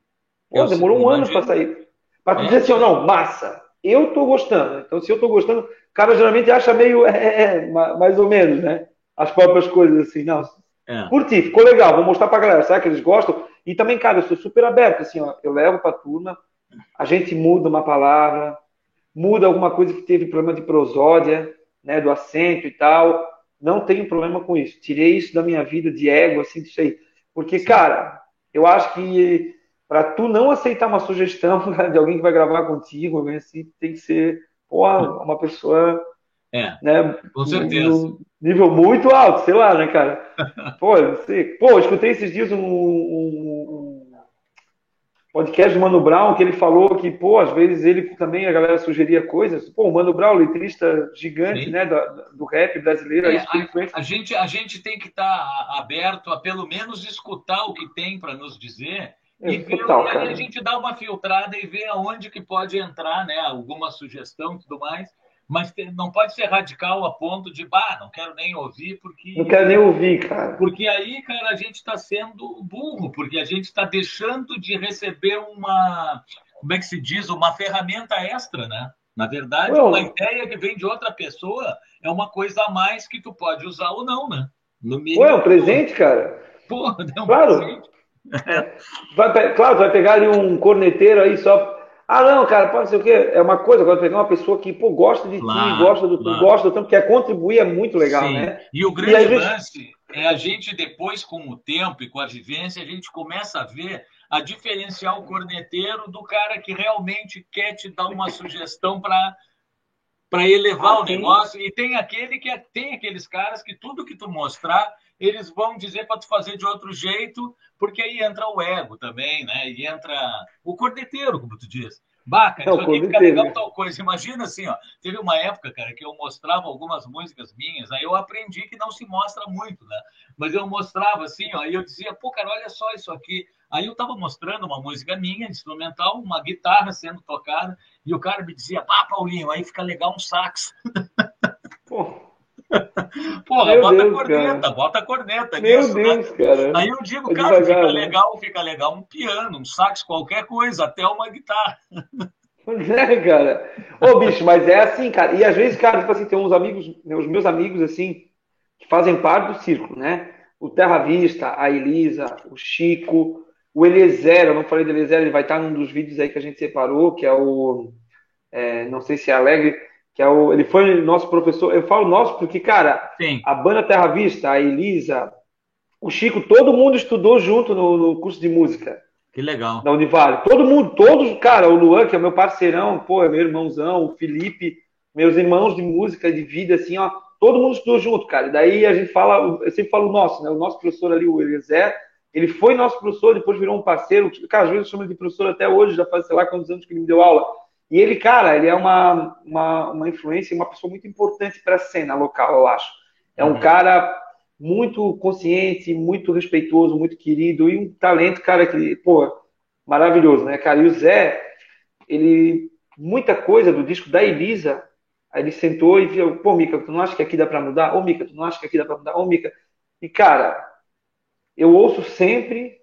Pô, demorou um ano para sair. Para é. dizer assim, não, massa, eu tô gostando. Então, se eu tô gostando, o cara geralmente acha meio, é, é, é mais ou menos, né? As próprias coisas assim, não. É. Curti, ficou legal, vou mostrar pra galera, será que eles gostam? E também, cara, eu sou super aberto, assim, ó, eu levo pra turma, a gente muda uma palavra, muda alguma coisa que teve problema de prosódia, né, do acento e tal, não tenho problema com isso. Tirei isso da minha vida de ego, assim, disso aí. Porque, Sim. cara, eu acho que para tu não aceitar uma sugestão de alguém que vai gravar contigo, assim, tem que ser pô, uma pessoa é, né, com certeza. Nível muito alto, sei lá, né, cara? Pô, não sei. Pô, eu escutei esses dias um, um, um, podcast do Mano Brown que ele falou que, pô, às vezes ele também, a galera sugeria coisas. Pô, o Mano Brown, letrista gigante, Sim. né, do, do, rap brasileiro. É, a, a, gente, a gente tem que estar tá aberto a pelo menos escutar o que tem para nos dizer é, e, ver, total, e aí a gente dá uma filtrada e vê aonde que pode entrar, né? Alguma sugestão e tudo mais. Mas não pode ser radical a ponto de, bah, não quero nem ouvir, porque. Não quero nem ouvir, cara. Porque aí, cara, a gente está sendo burro, porque a gente está deixando de receber uma. Como é que se diz? Uma ferramenta extra, né? Na verdade, Ué, uma ideia que vem de outra pessoa é uma coisa a mais que tu pode usar ou não, né? No mínimo, Ué, é um presente, cara. Pô, é um claro. presente. Vai, claro, vai pegar ali um corneteiro aí só. Ah, não, cara, pode ser o quê? É uma coisa, agora pegar uma pessoa que pô, gosta de claro, ti, gosta do claro. gosta do tanto, quer contribuir, é muito legal, Sim. né? E o grande e lance é a gente, depois, com o tempo e com a vivência, a gente começa a ver a diferenciar o corneteiro do cara que realmente quer te dar uma sugestão para para elevar ah, o negócio. E tem aquele que é, tem aqueles caras que tudo que tu mostrar, eles vão dizer para tu fazer de outro jeito, porque aí entra o ego também, né? E entra o cordeteiro, como tu diz. Baca, isso aqui fica legal tal coisa. Imagina assim, ó. Teve uma época, cara, que eu mostrava algumas músicas minhas, aí eu aprendi que não se mostra muito, né? Mas eu mostrava assim, ó, e eu dizia, pô, cara, olha só isso aqui. Aí eu tava mostrando uma música minha, instrumental, uma guitarra sendo tocada, e o cara me dizia, ah, Paulinho, aí fica legal um sax. Pô. Porra, Meu bota Deus, a corneta, cara. bota a corneta. Meu nisso, né? Deus, né? cara. Aí eu digo, é cara, devagar, fica né? legal, fica legal um piano, um sax, qualquer coisa, até uma guitarra. Pois é, cara. Ô, bicho, mas é assim, cara. E às vezes, cara, tipo assim, tem uns amigos, os meus amigos, assim, que fazem parte do círculo, né? O Terra Vista, a Elisa, o Chico, o Eliezer, eu não falei do Eliezer, ele vai estar num dos vídeos aí que a gente separou, que é o. É, não sei se é Alegre, que é o, ele foi nosso professor. Eu falo nosso porque, cara, Sim. a banda Terra Vista, a Elisa, o Chico, todo mundo estudou junto no, no curso de música. Que legal. Da Univale. Todo mundo, todos, cara, o Luan, que é meu parceirão, pô, é meu irmãozão, o Felipe, meus irmãos de música, de vida, assim, ó, todo mundo estudou junto, cara. E daí a gente fala, eu sempre falo o nosso, né? O nosso professor ali, o Eliezer, ele foi nosso professor, depois virou um parceiro. Cara, às vezes eu chamo ele de professor até hoje, já faz sei lá quantos anos que ele me deu aula. E ele, cara, ele é uma, uma, uma influência, uma pessoa muito importante para a cena local, eu acho. É um uhum. cara muito consciente, muito respeitoso, muito querido e um talento, cara, que, pô, maravilhoso, né, cara? E o Zé, ele, muita coisa do disco da Elisa, aí ele sentou e viu, pô, Mica, tu não acha que aqui dá para mudar? Ô, Mica, tu não acha que aqui dá para mudar? Ô, Mica. E, cara, eu ouço sempre,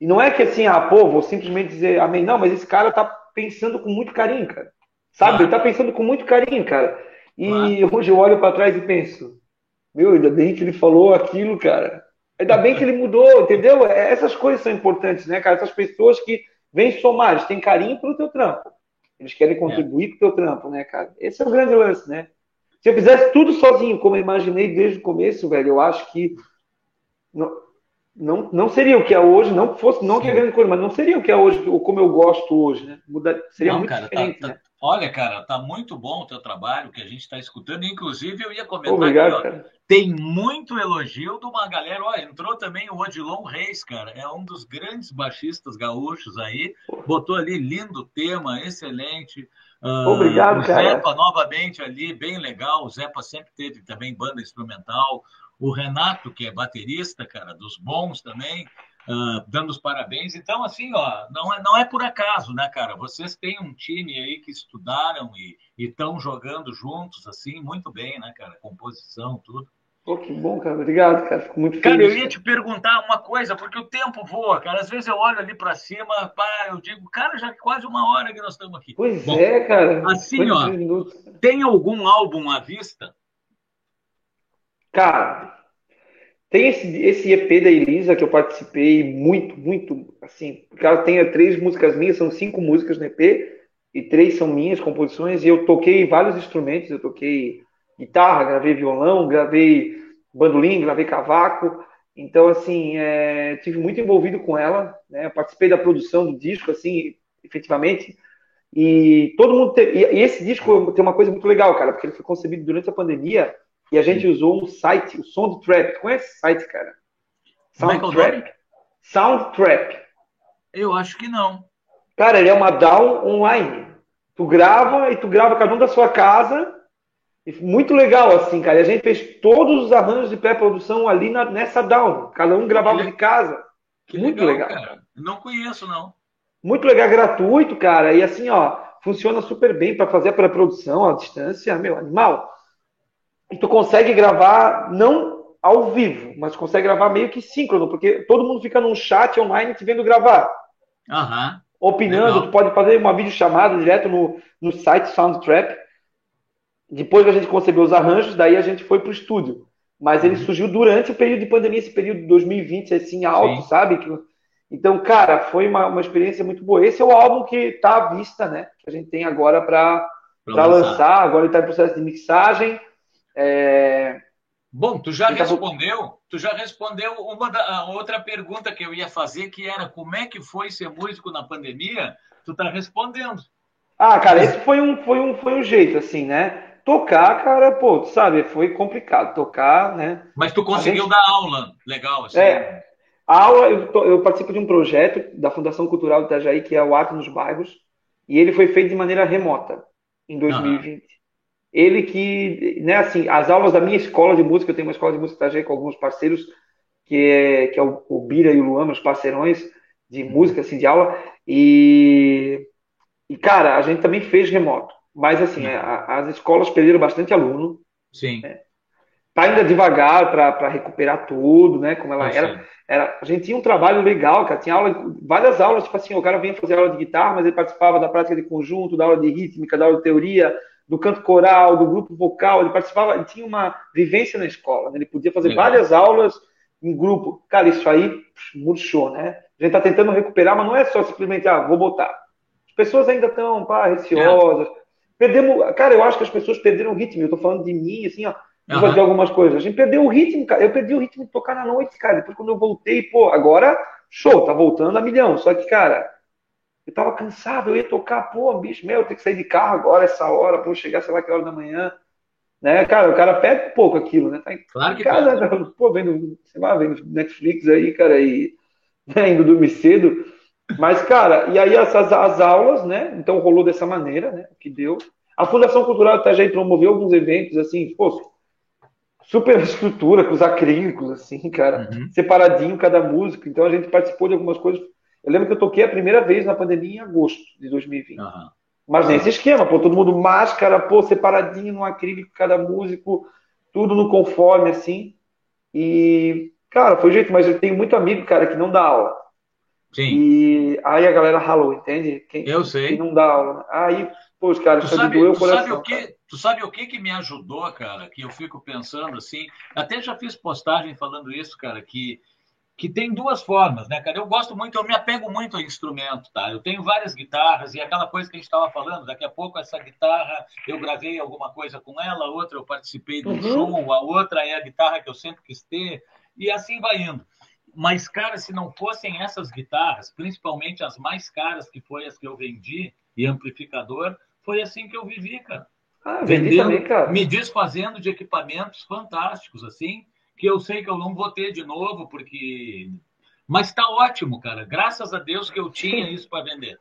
e não é que assim, ah, pô, vou simplesmente dizer amém, não, mas esse cara tá pensando com muito carinho, cara. Sabe? Claro. Ele tá pensando com muito carinho, cara. E claro. hoje eu olho para trás e penso, meu, ainda bem que ele falou aquilo, cara. Ainda bem que ele mudou, entendeu? É, essas coisas são importantes, né, cara? Essas pessoas que vêm somar, eles têm carinho pelo teu trampo. Eles querem contribuir é. com o teu trampo, né, cara? Esse é o grande lance, né? Se eu fizesse tudo sozinho, como eu imaginei desde o começo, velho, eu acho que não, não, não seria o que é hoje, não fosse, não que é grande coisa, mas não seria o que é hoje, ou como eu gosto hoje, né? Muda, seria não, muito cara, tá, diferente, tá, né? Olha, cara, tá muito bom o teu trabalho que a gente está escutando. Inclusive, eu ia comentar Obrigado, aqui, ó, tem muito elogio de uma galera. Ó, entrou também o Odilon Reis, cara. É um dos grandes baixistas gaúchos aí. Botou ali lindo tema, excelente. Uh, Obrigado, o cara. Zepa novamente ali, bem legal. O Zepa sempre teve também banda instrumental. O Renato, que é baterista, cara, dos bons também uh, dando os parabéns. Então, assim, ó, não é, não é por acaso, né, cara? Vocês têm um time aí que estudaram e estão jogando juntos, assim, muito bem, né, cara? Composição, tudo. Pô, que bom, cara. Obrigado, cara. Fico muito feliz. Cara, eu ia te perguntar uma coisa, porque o tempo voa, cara. Às vezes eu olho ali para cima, pá, eu digo, cara, já é quase uma hora que nós estamos aqui. Pois bom, é, cara. Assim, ó, tem algum álbum à vista? Cara, tem esse, esse EP da Elisa que eu participei muito, muito, assim, porque ela tem três músicas minhas, são cinco músicas no EP, e três são minhas composições, e eu toquei vários instrumentos, eu toquei guitarra, gravei violão, gravei bandolim, gravei cavaco, então, assim, é, tive muito envolvido com ela, né, participei da produção do disco, assim, efetivamente, e todo mundo, te, e esse disco tem uma coisa muito legal, cara, porque ele foi concebido durante a pandemia, e a gente usou um site, o Soundtrap. Conhece esse site, cara? Soundtrap? Soundtrap. Eu acho que não. Cara, ele é uma DAW online. Tu grava e tu grava cada um da sua casa. Muito legal, assim, cara. E a gente fez todos os arranjos de pré-produção ali na, nessa DAW. Cada um gravava de casa. Que Muito legal, legal. Cara. Não conheço, não. Muito legal, gratuito, cara. E assim, ó, funciona super bem para fazer a pré-produção à distância. Meu, animal e tu consegue gravar não ao vivo, mas consegue gravar meio que síncrono, porque todo mundo fica num chat online te vendo gravar. Uhum. Opinando, Legal. tu pode fazer uma videochamada direto no, no site Soundtrap. Depois que a gente concebeu os arranjos, daí a gente foi pro estúdio. Mas ele uhum. surgiu durante o período de pandemia, esse período de 2020, assim, alto, Sim. sabe? Então, cara, foi uma, uma experiência muito boa. Esse é o álbum que tá à vista, né? Que a gente tem agora para lançar. lançar. Agora ele tá em processo de mixagem. É... Bom, tu já respondeu, tu já respondeu uma da, outra pergunta que eu ia fazer, que era como é que foi ser músico na pandemia? Tu tá respondendo. Ah, cara, esse foi um, foi um, foi um jeito, assim, né? Tocar, cara, pô, tu sabe, foi complicado tocar, né? Mas tu conseguiu gente... dar aula, legal, assim. É, a aula, eu, eu, participo de um projeto da Fundação Cultural do Itajaí, que é o Arte nos Bairros, e ele foi feito de maneira remota, em 2020 ele que, né, assim, as aulas da minha escola de música, eu tenho uma escola de música Itajaí com alguns parceiros, que é, que é o, o Bira e o Luan, meus parceirões de música, assim, de aula, e, e cara, a gente também fez remoto, mas, assim, a, as escolas perderam bastante aluno. Sim. Né? Tá ainda devagar para recuperar tudo, né, como ela era. era. A gente tinha um trabalho legal, cara, tinha aula, várias aulas, tipo assim, o cara vinha fazer aula de guitarra, mas ele participava da prática de conjunto, da aula de rítmica, da aula de teoria, do canto coral, do grupo vocal, ele participava, ele tinha uma vivência na escola, né? ele podia fazer Legal. várias aulas em grupo. Cara, isso aí murchou, né? A gente está tentando recuperar, mas não é só simplesmente, ah, vou botar. As pessoas ainda estão, pá, receosas. É. Perdemos, cara, eu acho que as pessoas perderam o ritmo. Eu estou falando de mim, assim, ó, vou fazer algumas coisas. A gente perdeu o ritmo, cara. Eu perdi o ritmo de tocar na noite, cara. Depois quando eu voltei, pô, agora, show, tá voltando a milhão. Só que, cara, eu tava cansado, eu ia tocar, pô, bicho, meu, eu tenho que sair de carro agora, essa hora, pô, chegar, sei lá que hora da manhã. Né, cara, o cara perde um pouco aquilo, né? Tá em claro que casa, né? pô, vendo, sei lá, vendo Netflix aí, cara, e né, indo dormir cedo. Mas, cara, e aí as, as aulas, né? Então rolou dessa maneira, né? Que deu. A Fundação Cultural até já promoveu alguns eventos, assim, pô, super estrutura, com os acrílicos, assim, cara, uhum. separadinho cada música. Então a gente participou de algumas coisas eu lembro que eu toquei a primeira vez na pandemia em agosto de 2020. Uhum. Mas nesse esquema, pô, todo mundo máscara, pô, separadinho no acrílico, cada músico, tudo no conforme, assim. E, cara, foi o jeito, mas eu tenho muito amigo, cara, que não dá aula. Sim. E aí a galera ralou, entende? Quem, eu sei. Quem não dá aula. Aí, pô, os caras, tu sabe, doeu o coração. Sabe o que, tu sabe o que que me ajudou, cara? Que eu fico pensando assim, até já fiz postagem falando isso, cara, que que tem duas formas, né, cara? Eu gosto muito, eu me apego muito ao instrumento, tá? Eu tenho várias guitarras e aquela coisa que a gente estava falando, daqui a pouco essa guitarra eu gravei alguma coisa com ela, outra eu participei de um uhum. show, a outra é a guitarra que eu sempre quis ter e assim vai indo. Mas, cara, se não fossem essas guitarras, principalmente as mais caras, que foi as que eu vendi, e amplificador, foi assim que eu vivi, cara. Ah, vendi Vendendo, também, cara. me desfazendo de equipamentos fantásticos, assim, que eu sei que eu não vou ter de novo, porque. Mas tá ótimo, cara. Graças a Deus que eu tinha isso para vender.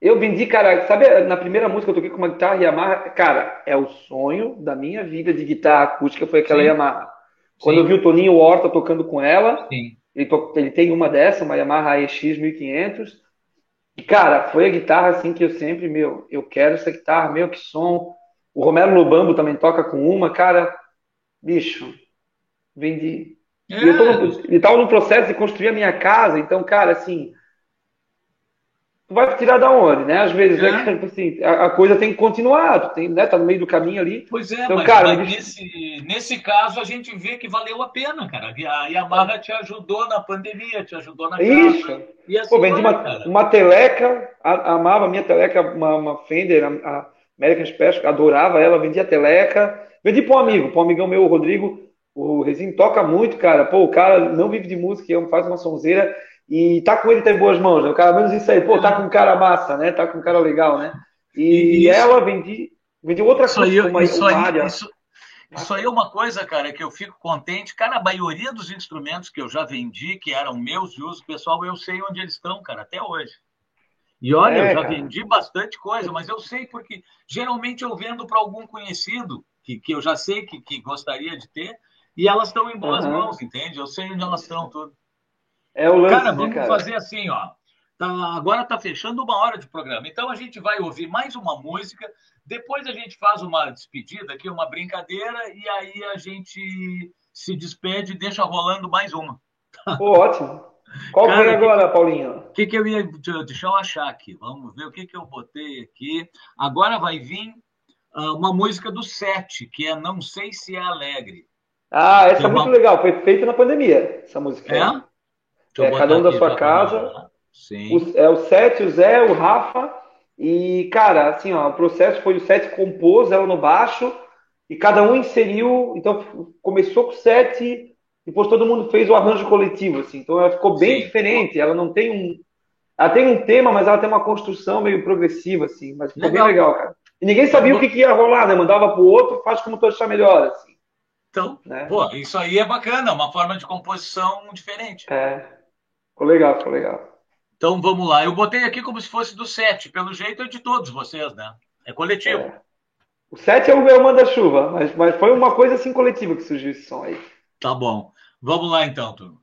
Eu vendi, cara, sabe, na primeira música eu toquei com uma guitarra Yamaha, cara, é o sonho da minha vida de guitarra acústica foi aquela Sim. Yamaha. Quando Sim. eu vi o Toninho Horta tocando com ela, Sim. ele, to- ele tem uma dessa, uma Yamaha EX 1500, e cara, foi a guitarra assim que eu sempre, meu, eu quero essa guitarra, meu, que som. O Romero Lobambo também toca com uma, cara, bicho, vendi. E eu É, no, e tava no processo de construir a minha casa, então, cara, assim, tu vai tirar da onde, né? Às vezes, É. né, assim, a, a coisa tem que continuar, tu tem, né? Tá no meio do caminho ali. pois é, Então, mas, cara, mas nesse, nesse caso a gente vê que valeu a pena, cara. A Yamaha te ajudou na pandemia, te ajudou na casa. Isso. E assim Pô, vendi vai, uma, cara. uma teleca, a- amava a minha teleca, uma, uma Fender, a, a American Special, adorava ela, vendi a teleca, vendi para um amigo, para um amigão meu, o Rodrigo, o Rezinho toca muito, cara, pô, o cara não vive de música, ele faz uma sonzeira e tá com ele tá em boas mãos, né? O cara menos isso aí, pô, tá com um cara massa, né? Tá com um cara legal, né? E isso- ela vendi, vendi outra Isso aí, coisa, uma, isso, uma aí, área. isso, isso aí é uma coisa, cara, que eu fico contente. Cara, a maioria dos instrumentos que eu já vendi, que eram meus de uso pessoal, eu sei onde eles estão, cara, até hoje. E olha, É, eu já cara. vendi bastante coisa, mas eu sei porque geralmente eu vendo para algum conhecido que, que eu já sei que, que gostaria de ter, e elas estão em boas Aham. mãos, entende? Eu sei onde elas estão, tudo. É o lance, Cara, né, vamos cara? fazer assim, ó. Tá- agora tá fechando uma hora de programa. Então a gente vai ouvir mais uma música, depois a gente faz uma despedida aqui, uma brincadeira, e aí a gente se despede e deixa rolando mais uma. Ótimo. Qual Cara, que- agora, Paulinho? O que, que eu ia. deixa- eu achar aqui. Vamos ver o que, que eu botei aqui. Agora vai vir ah, uma música do Sete, que é Não Sei Se É Alegre. Ah, essa é uma- muito legal, foi feita na pandemia, essa música. É? É, cada um da sua casa. Sim. O, é o Sete, o Zé, o Rafa. E, cara, assim, ó, o processo foi o Sete compôs ela no baixo e cada um inseriu. Então, começou com o Sete, depois todo mundo fez o arranjo coletivo, assim. Então, ela ficou bem Sim. diferente. Ela não tem um. Ela tem um tema, mas ela tem uma construção meio progressiva, assim. Mas ficou Legal. bem legal, cara. E ninguém sabia o que, que ia rolar, né? Mandava pro outro, faz como tu achar melhor, assim. Então, Né? pô, isso aí é bacana, uma forma de composição diferente. É. Ficou legal, ficou legal. Então vamos lá. Eu botei aqui como se fosse do Sete. Pelo jeito é de todos vocês, né? É coletivo. É. O Sete é o meu manda-chuva, mas, mas foi uma coisa assim coletiva que surgiu esse som aí. Tá bom. Vamos lá então, turma.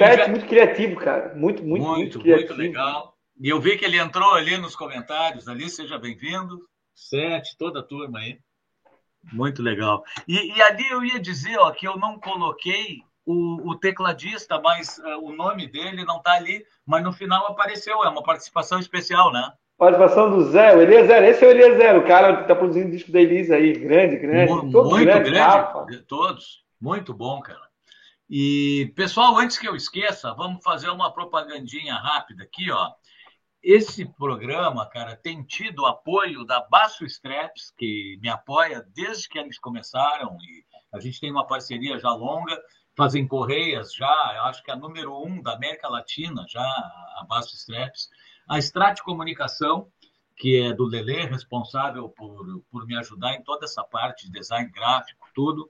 O já... muito criativo, cara. Muito, muito, muito, muito criativo. Muito legal. E eu vi que ele entrou ali nos comentários ali, seja bem-vindo. Sete, toda a turma aí. Muito legal. E, e, ali eu ia dizer ó, que eu não coloquei o, o tecladista, mas uh, o nome dele não está ali, mas no final apareceu, é uma participação especial, né? Participação do Zé, o Eliezer, esse é o Eliezer, o cara que está produzindo disco da Elisa aí, grande, grande. Muito grande, grande todos. Muito bom, cara. E, pessoal, antes que eu esqueça, vamos fazer uma propagandinha rápida aqui, ó. Esse programa, cara, tem tido apoio da Basso Straps, que me apoia desde que eles começaram, e a gente tem uma parceria já longa, fazem correias já, acho que é a número um da América Latina, já a Basso Straps. A Strat Comunicação, que é do Lelê, responsável por, por me ajudar em toda essa parte de design gráfico, tudo.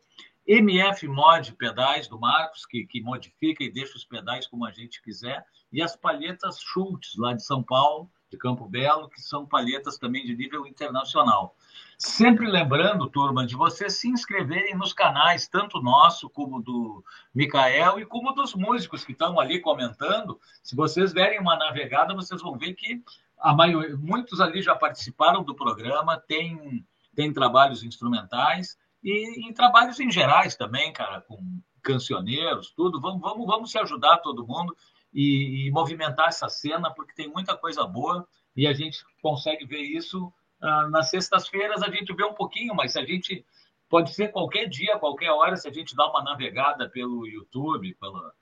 MF Mod Pedais do Marcos, que, que modifica e deixa os pedais como a gente quiser, e as palhetas Schultz, lá de São Paulo, de Campo Belo, que são palhetas também de nível internacional. Sempre lembrando, turma, de vocês se inscreverem nos canais, tanto nosso como do Micael e como dos músicos que estão ali comentando. Se vocês derem uma navegada, vocês vão ver que a maioria, muitos ali já participaram do programa, tem, tem trabalhos instrumentais e, e trabalhos em gerais também, cara, com cancioneiros, tudo. Vamos, vamos, vamos se ajudar todo mundo e, e, movimentar essa cena, porque tem muita coisa boa e a gente consegue ver isso ah, nas sextas-feiras. A gente vê um pouquinho, mas a gente pode ser qualquer dia, qualquer hora, se a gente dá uma navegada pelo YouTube, pelo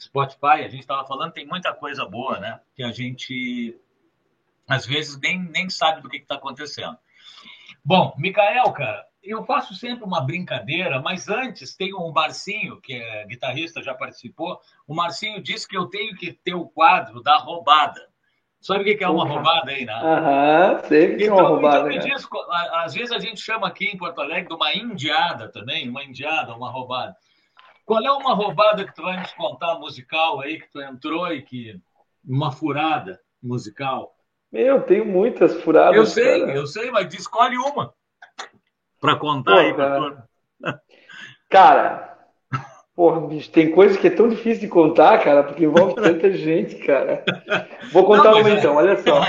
Spotify. A gente estava falando, tem muita coisa boa, né? Que a gente às vezes nem, nem sabe do que está acontecendo. Bom, Micael, cara, eu faço sempre uma brincadeira, mas antes tem um Marcinho, que é guitarrista, já participou. O Marcinho disse que eu tenho que ter o quadro da roubada. Sabe o que é uma roubada aí, né? Aham, sempre que então, é uma roubada. Então, né? diz, às vezes a gente chama aqui em Porto Alegre de uma indiada também, uma indiada, uma roubada. Qual é uma roubada que tu vai nos contar musical aí, que tu entrou e que. Uma furada musical? Meu, tenho muitas furadas. Eu sei, cara. eu sei, mas escolhe uma para contar Pô, aí cara. Cara, porra, bicho, tem coisa que é tão difícil de contar, cara, porque envolve tanta gente, cara. Vou contar Não, uma é... então, olha só.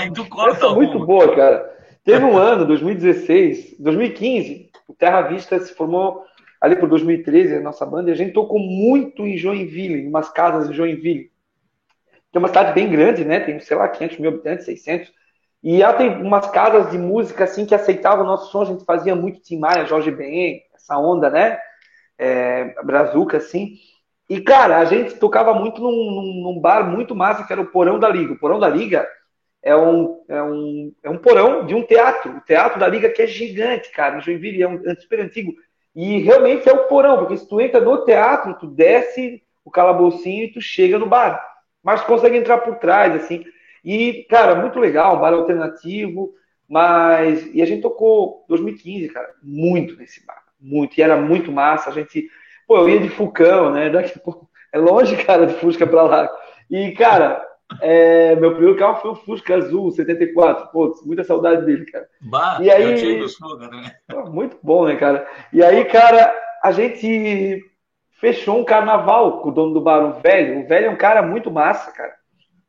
Essa é muito boa, cara. Teve um ano, 2016, 2015, o Terra Vista se formou ali por 2013, a nossa banda, e a gente tocou muito em Joinville, em umas casas em Joinville. Que é uma cidade bem grande, né? Tem, sei lá, 500 mil habitantes, 600. E ela tem umas casas de música assim que aceitavam o nosso som, a gente fazia muito Tim Maia, Jorge Ben, essa onda, né? É, Brazuca, assim. E, cara, a gente tocava muito num, num, bar muito massa, que era o Porão da Liga. O Porão da Liga é um, é um, é um porão de um teatro. O Teatro da Liga que é gigante, cara, em Joinville, é um é super antigo. E realmente é o porão, porque se tu entra no teatro, tu desce o calaboucinho e tu chega no bar. Mas tu consegue entrar por trás, assim. E, cara, muito legal, bar alternativo, mas. E a gente tocou 2015, cara, muito nesse bar, muito. E era muito massa. A gente. Pô, eu ia de Fucão, né? Daqui, pô, é longe, cara, de Fusca pra lá. E, cara, é, meu primeiro carro foi o Fusca Azul 74. Pô, muita saudade dele, cara. Bah, e aí, Fusca, né? Muito bom, né, cara? E aí, cara, a gente fechou um carnaval com o dono do bar, o velho. O velho é um cara muito massa, cara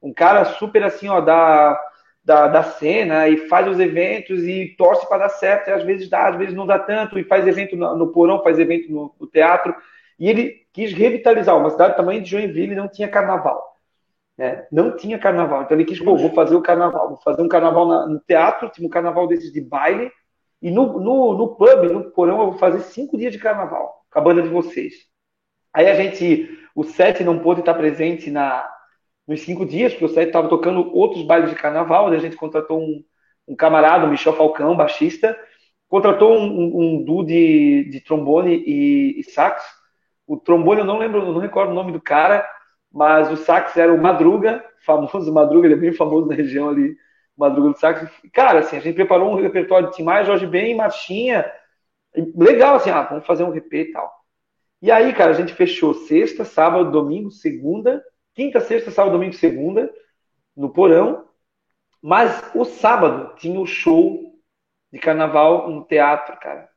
um cara super assim, ó, da, da, da cena e faz os eventos e torce para dar certo, e às vezes dá, às vezes não dá tanto, e faz evento no, no porão, faz evento no, no, teatro. E ele quis revitalizar uma cidade do tamanho de Joinville não tinha carnaval. Né? Não tinha carnaval. Então ele quis, pô, vou fazer o carnaval, vou fazer um carnaval na, no teatro, tinha um carnaval desses de baile, E no, no, no pub, no porão, eu vou fazer cinco dias de carnaval com a banda de vocês. Aí a gente, o Sete não pôde estar presente na, nos cinco dias, porque o Sete estava tocando outros bailes de carnaval, a gente contratou um, um camarada, o Michel Falcão, baixista, contratou um, um, um duo de, de trombone e, e, sax. O trombone eu não lembro, não recordo o nome do cara, mas o sax era o Madruga, famoso Madruga, ele é bem famoso na região ali, Madruga do sax. Cara, assim, a gente preparou um repertório de Tim Maia, Jorge Ben, Marchinha, legal, assim, ah, vamos fazer um repeat e tal. E aí, cara, a gente fechou sexta, sábado, domingo, segunda, quinta, sexta, sábado, domingo, segunda, no porão. Mas o sábado tinha o show de carnaval no teatro, cara.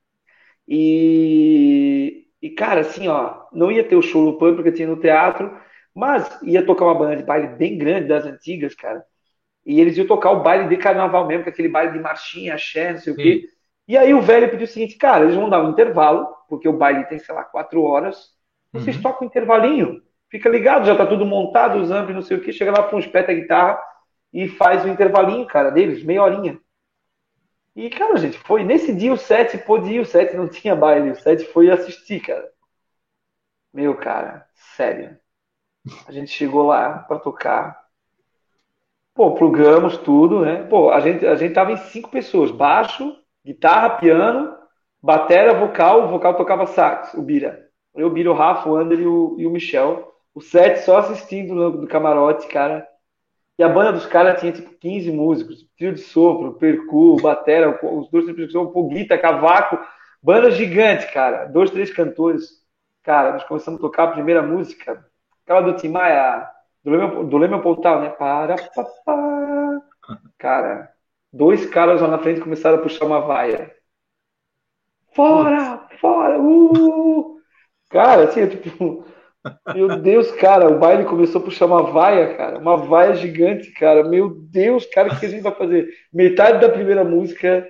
E, e, cara, assim, ó, não ia ter o show no pub porque tinha no teatro, mas ia tocar uma banda de baile bem grande das antigas, cara. E eles iam tocar o baile de carnaval mesmo, com aquele baile de marchinha, axé, não sei Sim. o quê. E aí o velho pediu o seguinte, cara, eles vão dar um intervalo, porque o baile tem, sei lá, quatro horas. Vocês uhum. tocam um intervalinho. Fica ligado, já tá tudo montado, os amplos, não sei o que. Chega lá, pum, espeta a guitarra e faz o um intervalinho, cara, deles, meia horinha. E, cara, gente, foi nesse dia o set podia, o set não tinha baile, o set foi assistir, cara. Meu, cara, sério. A gente chegou lá para tocar. Pô, plugamos tudo, né? Pô, a gente, a gente tava em cinco pessoas: baixo, guitarra, piano, batera, vocal, o vocal tocava sax, o Bira. Eu, o Bira, o Rafa, o Ander e o, e o Michel. O set só assistindo do camarote, cara. E a banda dos caras tinha tipo 15 músicos, trio de sopro, percu, batera, os dois tipos de sopro, guita, cavaco, banda gigante, cara. Dois, três cantores. Cara, nós começamos a tocar a primeira música, aquela do Tim Maia, do Leme, do Pontal, né? Para, papá. Cara, dois caras lá na frente começaram a puxar uma vaia. Fora! Fora! Uh! Cara, assim, tipo. Meu Deus, cara, o baile começou a puxar uma vaia, cara. Uma vaia gigante, cara. Meu Deus, cara, o que a gente vai fazer? Metade da primeira música,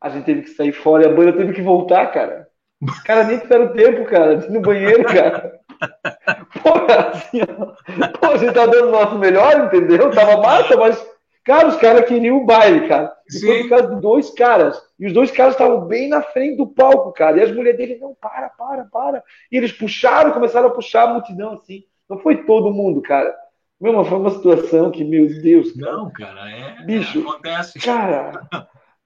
a gente teve que sair fora e a banda teve que voltar, cara. Os caras nem tiveram tempo, cara, no banheiro, cara. Porra, assim, ó. Pô, a gente tá dando o nosso melhor, entendeu? Tava massa, mas Cara, os caras queriam o baile, cara. E Sim. foi por causa de dois caras. E os dois caras estavam bem na frente do palco, cara. E as mulheres dele, não, para, para, para. E eles puxaram, começaram a puxar a multidão assim. Não foi todo mundo, cara. Meu, foi uma situação que, meu Deus. Cara. Não, cara, é. Bicho, acontece. Cara,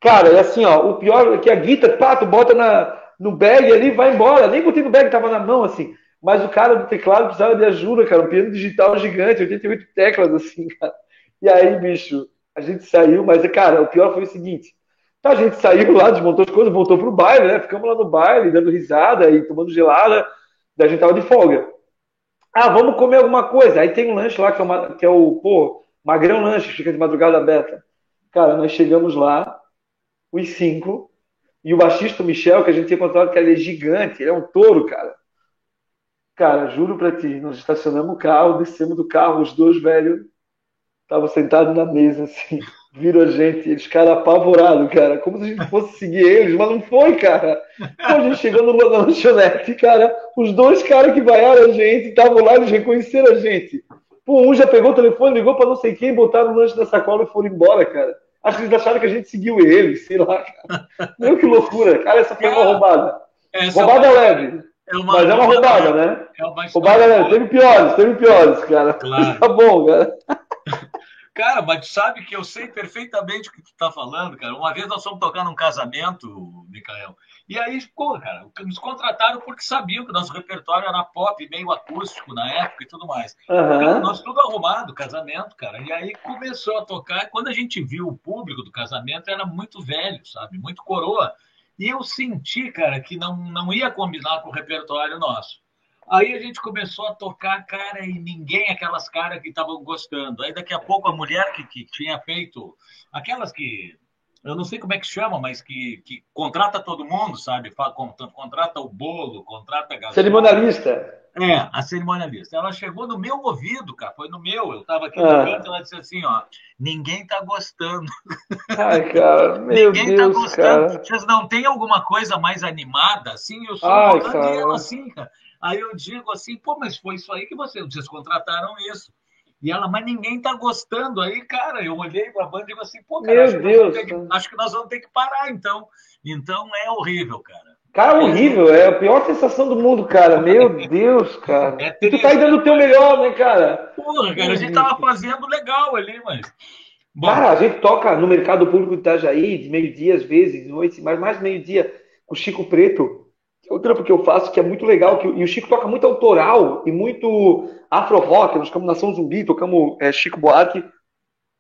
cara, é assim, ó. O pior é que a guita, pá, tu bota na, no bag ali vai embora. Nem botei no bag, tava na mão, assim. Mas o cara do teclado precisava de ajuda, cara. Um piano digital gigante, 88 teclas, assim, cara. E aí, bicho, a gente saiu, mas, cara, o pior foi o seguinte. A gente saiu lá, desmontou as coisas, voltou pro baile, né? Ficamos lá no baile, dando risada e tomando gelada. Daí a gente tava de folga. Ah, vamos comer alguma coisa. Aí tem um lanche lá que é, uma, que é o, pô, Magrão Lanche, fica de madrugada aberta. Cara, nós chegamos lá, os cinco, e o baixista Michel, que a gente tinha encontrado, que ele é gigante, ele é um touro, cara. Cara, juro pra ti, nós estacionamos o carro, descemos do carro, os dois velhos Tava sentado na mesa, assim, viram a gente, eles, cara, apavorado, cara, como se a gente fosse seguir eles, mas não foi, cara. Pô, a gente chegou no, na lanchonete, cara, os dois caras que vaiaram a gente, estavam lá, eles reconheceram a gente. Pô, um já pegou o telefone, ligou para não sei quem, botaram o lanche na sacola e foram embora, cara. Acho que eles acharam que a gente seguiu eles, sei lá, cara. Meu, que loucura. Cara, essa foi uma roubada. roubada é uma... leve. É uma... Mas é uma roubada, né? É uma roubada leve. Teve piores, teve piores, cara. Claro. Tá bom, cara. Cara, mas sabe que eu sei perfeitamente o que tu tá falando, cara. Uma vez nós fomos tocar num casamento, Micael, e aí, pô, cara, nos contrataram porque sabiam que nosso repertório era pop, meio acústico na época e tudo mais. Uhum. Cara, nós tudo arrumado, casamento, cara. E aí começou a tocar. Quando a gente viu o público do casamento, era muito velho, sabe? Muito coroa. E eu senti, cara, que não, não ia combinar com o repertório nosso. Aí a gente começou a tocar, cara, e ninguém, aquelas caras que estavam gostando. Aí daqui a pouco a mulher que, que tinha feito, aquelas que, eu não sei como é que chama, mas que, que contrata todo mundo, sabe? Contrata o bolo, contrata a gasolina. Cerimonialista. É, a cerimonialista. Ela chegou no meu ouvido, cara, foi no meu. Eu estava aqui no ah. canto, ela disse assim, ó, ninguém tá gostando. Ai, cara, meu ninguém tá Deus, tá gostando. Cara. Vocês não tem alguma coisa mais animada, assim? Eu sou Ai, ela assim, cara. Aí eu digo assim, pô, mas foi isso aí que vocês, vocês contrataram isso. E ela, mas ninguém tá gostando. Aí, cara, eu olhei para a banda e digo assim, pô, cara, acho, Deus, que que, acho, que nós vamos ter que parar, então. Então é horrível, cara. Cara, horrível, é a pior sensação do mundo, cara. Meu Deus, cara. É tu tá aí dando o teu melhor, né, cara? Porra, cara, a gente tava fazendo legal ali, mas. Bom. Cara, a gente toca no mercado público de Itajaí, de meio-dia às vezes, de noite, mas mais meio-dia, com o Chico Preto. É o trampo que eu faço que é muito legal. Que, e o Chico toca muito autoral e muito afro-rock. Nós tocamos Nação Zumbi, tocamos é, Chico Buarque,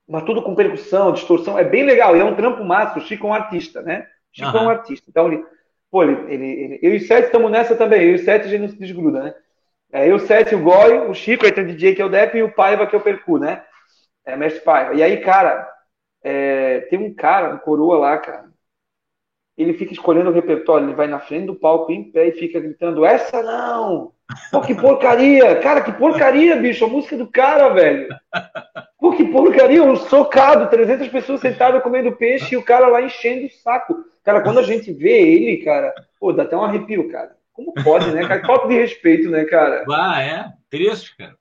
mas tudo com percussão, distorção. É bem legal. E é um trampo massa. O Chico é um artista, né? O Chico uhum. é um artista. Então, ele, pô, ele, ele, ele, eu e o Sete estamos nessa também. Eu e o Sete a gente não se desgruda, né? É, eu, o Sete, o Goi, o Chico, aí tem o DJ que é o Dep e o Paiva que é o Percu, né? É, mestre Paiva. E aí, cara, é, tem um cara, um coroa lá, cara. Ele fica escolhendo o repertório, ele vai na frente do palco em pé e fica gritando: Essa não! Pô, que porcaria! Cara, que porcaria, bicho! A música do cara, velho! Pô, que porcaria! Um socado, 300 pessoas sentadas comendo peixe e o cara lá enchendo o saco. Cara, quando a gente vê ele, cara, pô, dá até um arrepio, cara. Como pode, né, cara? Falta de respeito, né, cara? Ah, é? Triste, cara.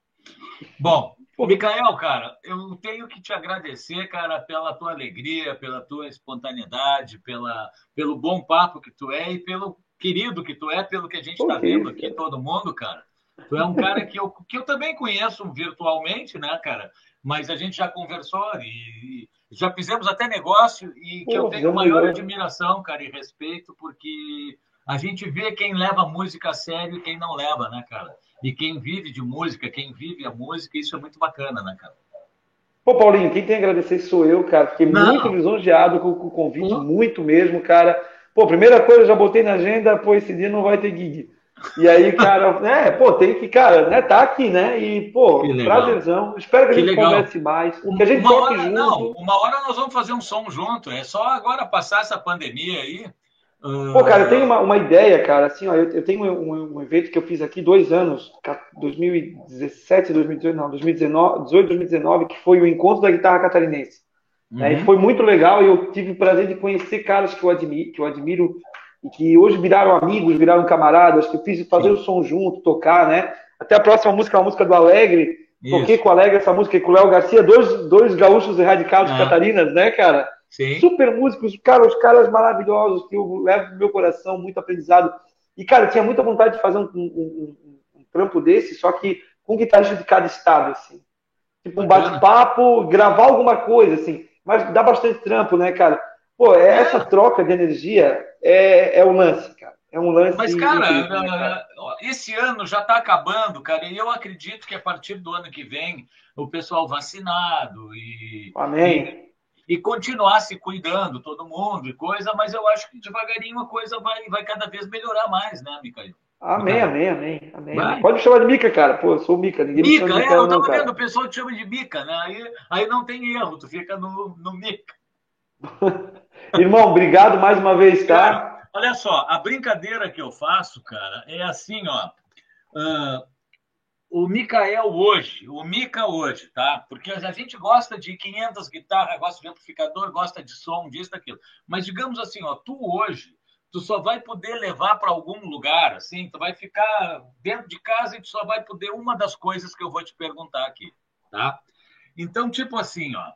Bom, Micael, cara, eu tenho que te agradecer, cara, pela tua alegria, pela tua espontaneidade, pela, pelo bom papo que tu é e pelo querido que tu é, pelo que a gente está vendo aqui, todo mundo, cara. Tu é um cara que eu, que eu também conheço virtualmente, né, cara? Mas a gente já conversou e já fizemos até negócio e que Pô, eu tenho maior admiração, cara, e respeito, porque a gente vê quem leva a música a sério e quem não leva, né, cara? E quem vive de música, quem vive a música, isso é muito bacana, né, cara? Pô, Paulinho, quem tem a agradecer sou eu, cara. Fiquei não. muito lisonjeado com, com o convite, muito mesmo, cara. Pô, primeira coisa, já botei na agenda, pô, esse dia não vai ter gig. E aí, cara, né, pô, tem que, cara, né, tá aqui, né? E, pô, prazerzão. Espero que, que a gente legal. converse mais. Que a gente uma hora, junto. Não, uma hora nós vamos fazer um som junto. É só agora passar essa pandemia aí. Pô, cara, eu tenho uma, uma ideia, cara. Assim, ó, eu, eu tenho um, um, evento que eu fiz aqui dois anos, 2017, 2018, não, 2019, 18, 2019, que foi o encontro da guitarra catarinense. Uhum. É, e foi muito legal e eu tive o prazer de conhecer caras que eu admiro, que eu admiro e que hoje viraram amigos, viraram camaradas, que eu fiz fazer Sim. o som junto, tocar, né? Até a próxima música é uma música do Alegre. Isso. Toquei com o Alegre essa música com o Léo Garcia, dois, dois gaúchos erradicados ah. catarinas, né, cara? Sim. Super músicos, cara, os caras maravilhosos que eu levo no meu coração, muito aprendizado. E, cara, tinha muita vontade de fazer um, um, um, um trampo desse, só que com guitarrista de cada estado, assim. Tipo, um bate-papo, gravar alguma coisa, assim. Mas dá bastante trampo, né, cara? Pô, é, é. essa troca de energia é, é o lance, cara. É um lance. Mas, cara, né, cara? esse ano já está acabando, cara, e eu acredito que a partir do ano que vem o pessoal vacinado e. Amém. E e continuar se cuidando, todo mundo e coisa, mas eu acho que devagarinho a coisa vai, vai cada vez melhorar mais, né, Micael? Amém, amém, amém, amém. Pode me chamar de Mica, cara. Pô, eu sou Mica. Ninguém Mica, me chama é, eu tava vendo, o pessoal te chama de Mica, né? Aí, aí não tem erro, tu fica no, no Mica. Irmão, obrigado mais uma vez, tá? Cara, olha só, a brincadeira que eu faço, cara, é assim, ó. Uh, o Mikael hoje, o Mika hoje, tá? Porque a gente gosta de 500 guitarras, gosta de amplificador, gosta de som, disso, daquilo. Mas digamos assim, ó, tu hoje, tu só vai poder levar para algum lugar, assim, tu vai ficar dentro de casa e tu só vai poder uma das coisas que eu vou te perguntar aqui, tá? Então, tipo assim, ó, o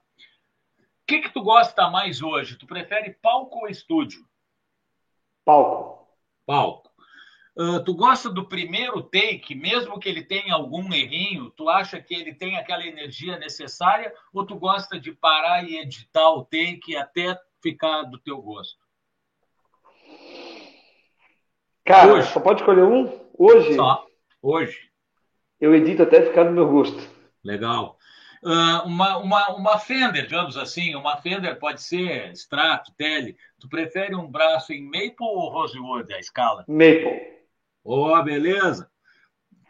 que que tu gosta mais hoje? Tu prefere palco ou estúdio? Palco. Palco. Uh, tu gosta do primeiro take, mesmo que ele tenha algum errinho, tu acha que ele tem aquela energia necessária, ou tu gosta de parar e editar o take até ficar do teu gosto? Cara, hoje. só pode escolher um? Hoje? Só. Hoje. Eu edito até ficar do meu gosto. Legal. Uh, uma, uma, uma Fender, digamos assim, uma Fender pode ser extrato, tele. Tu prefere um braço em Maple ou Rosewood, a escala? Maple. Ó, oh, beleza.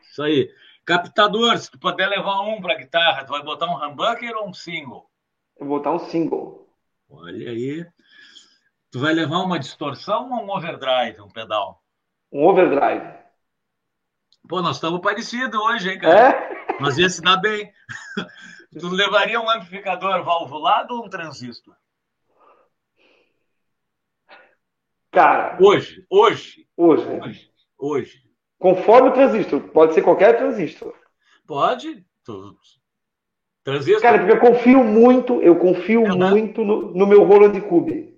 Isso aí. Captador, se tu puder levar um para guitarra, tu vai botar um humbucker ou um single? Eu vou botar um single. Olha aí. Tu vai levar uma distorção ou um overdrive, um pedal? Um overdrive. Pô, nós estamos parecidos hoje, hein, cara? É? Nós ia se dar bem. tu levaria um amplificador valvulado ou um transistor? Cara. Hoje, hoje. Hoje. hoje hoje? Conforme o transistor. Pode ser qualquer transistor. Pode. Transistor. Cara, porque eu confio muito, eu confio muito no, no, meu Roland Cube.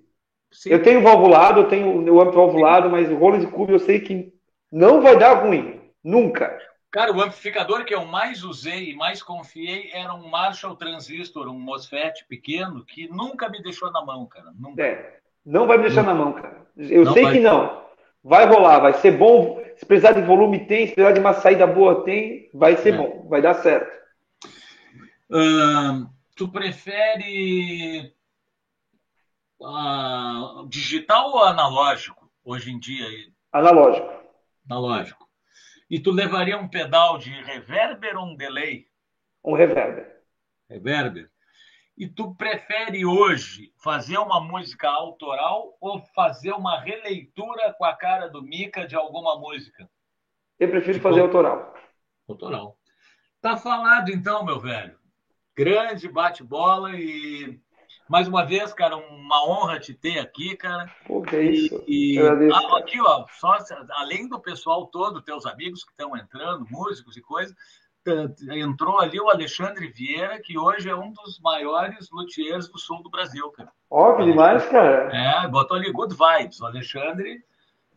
Sim. Eu tenho valvulado, eu tenho o amplo valvulado, mas o Rollins Cube eu sei que não vai dar ruim. Nunca. Cara, o amplificador que eu mais usei e mais confiei era um Marshall Transistor, um MOSFET pequeno, que nunca me deixou na mão, cara. Nunca. É, não vai me deixar na mão, cara. Eu não sei vai. que não. Vai rolar, vai ser bom. Se precisar de volume, tem. Se precisar de uma saída boa, tem. Vai ser é. bom, vai dar certo. Tu prefere uh, digital ou analógico hoje em dia? Analógico. Analógico. E tu levaria um pedal de reverber ou um delay? Um reverber. Reverber. E tu prefere hoje fazer uma música autoral ou fazer uma releitura com a cara do Mica de alguma música? Eu prefiro fazer autoral. Autoral. Tá falado então, meu velho. Grande bate-bola e mais uma vez, cara, uma honra te ter aqui, cara. Pô, que é isso. E, e ah, aqui, ó, só, além do pessoal todo, teus amigos que estão entrando, músicos e coisas, entrou ali o Alexandre Vieira, que hoje é um dos maiores luthiers do sul do Brasil, cara. Ó, que demais, cara. É, botou ali good vibes. O Alexandre,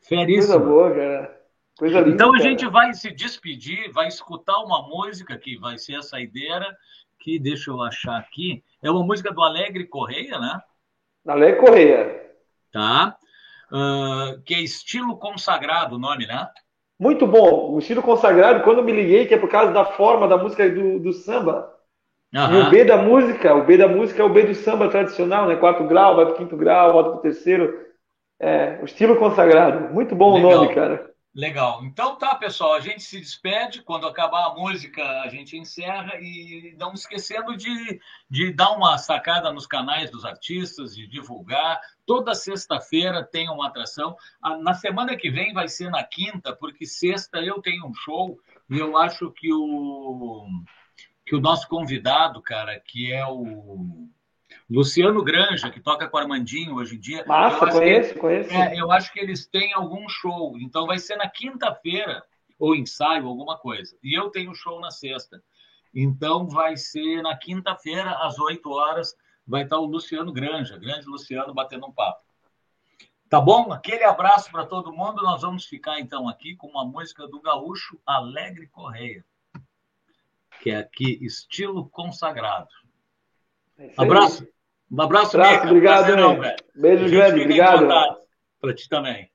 feríssimo. Coisa boa, cara. Coisa linda, então a cara. gente vai se despedir, vai escutar uma música que vai ser a saideira, que deixa eu achar aqui. É uma música do Alegre Correia, né? Alegre Correia. Tá. Uh, que é estilo consagrado o nome, né? Muito bom. O estilo consagrado, quando eu me liguei, que é por causa da forma da música do, do samba. Uhum. E o B da música, o B da música é o B do samba tradicional, né? Quarto grau, vai pro quinto grau, volta pro terceiro. É, o estilo consagrado. Muito bom Legal. o nome, cara. Legal. Então tá, pessoal, a gente se despede. Quando acabar a música, a gente encerra. E não esquecendo de, de dar uma sacada nos canais dos artistas, de divulgar. Toda sexta-feira tem uma atração. Na semana que vem vai ser na quinta, porque sexta eu tenho um show e eu acho que o, que o nosso convidado, cara, que é o Luciano Granja, que toca com Armandinho hoje em dia. Massa, conheço, que, conheço. É, eu acho que eles têm algum show. Então vai ser na quinta-feira, ou ensaio, alguma coisa. E eu tenho show na sexta. Então vai ser na quinta-feira, às 8 horas, vai estar o Luciano Granja, grande Luciano, batendo um papo. Tá bom? Aquele abraço para todo mundo. Nós vamos ficar então aqui com uma música do gaúcho Alegre Correia, que é aqui estilo consagrado. É abraço. Um abraço, abraço Mica. Obrigado, Prazerão, Beijo grande, obrigado. Para ti também.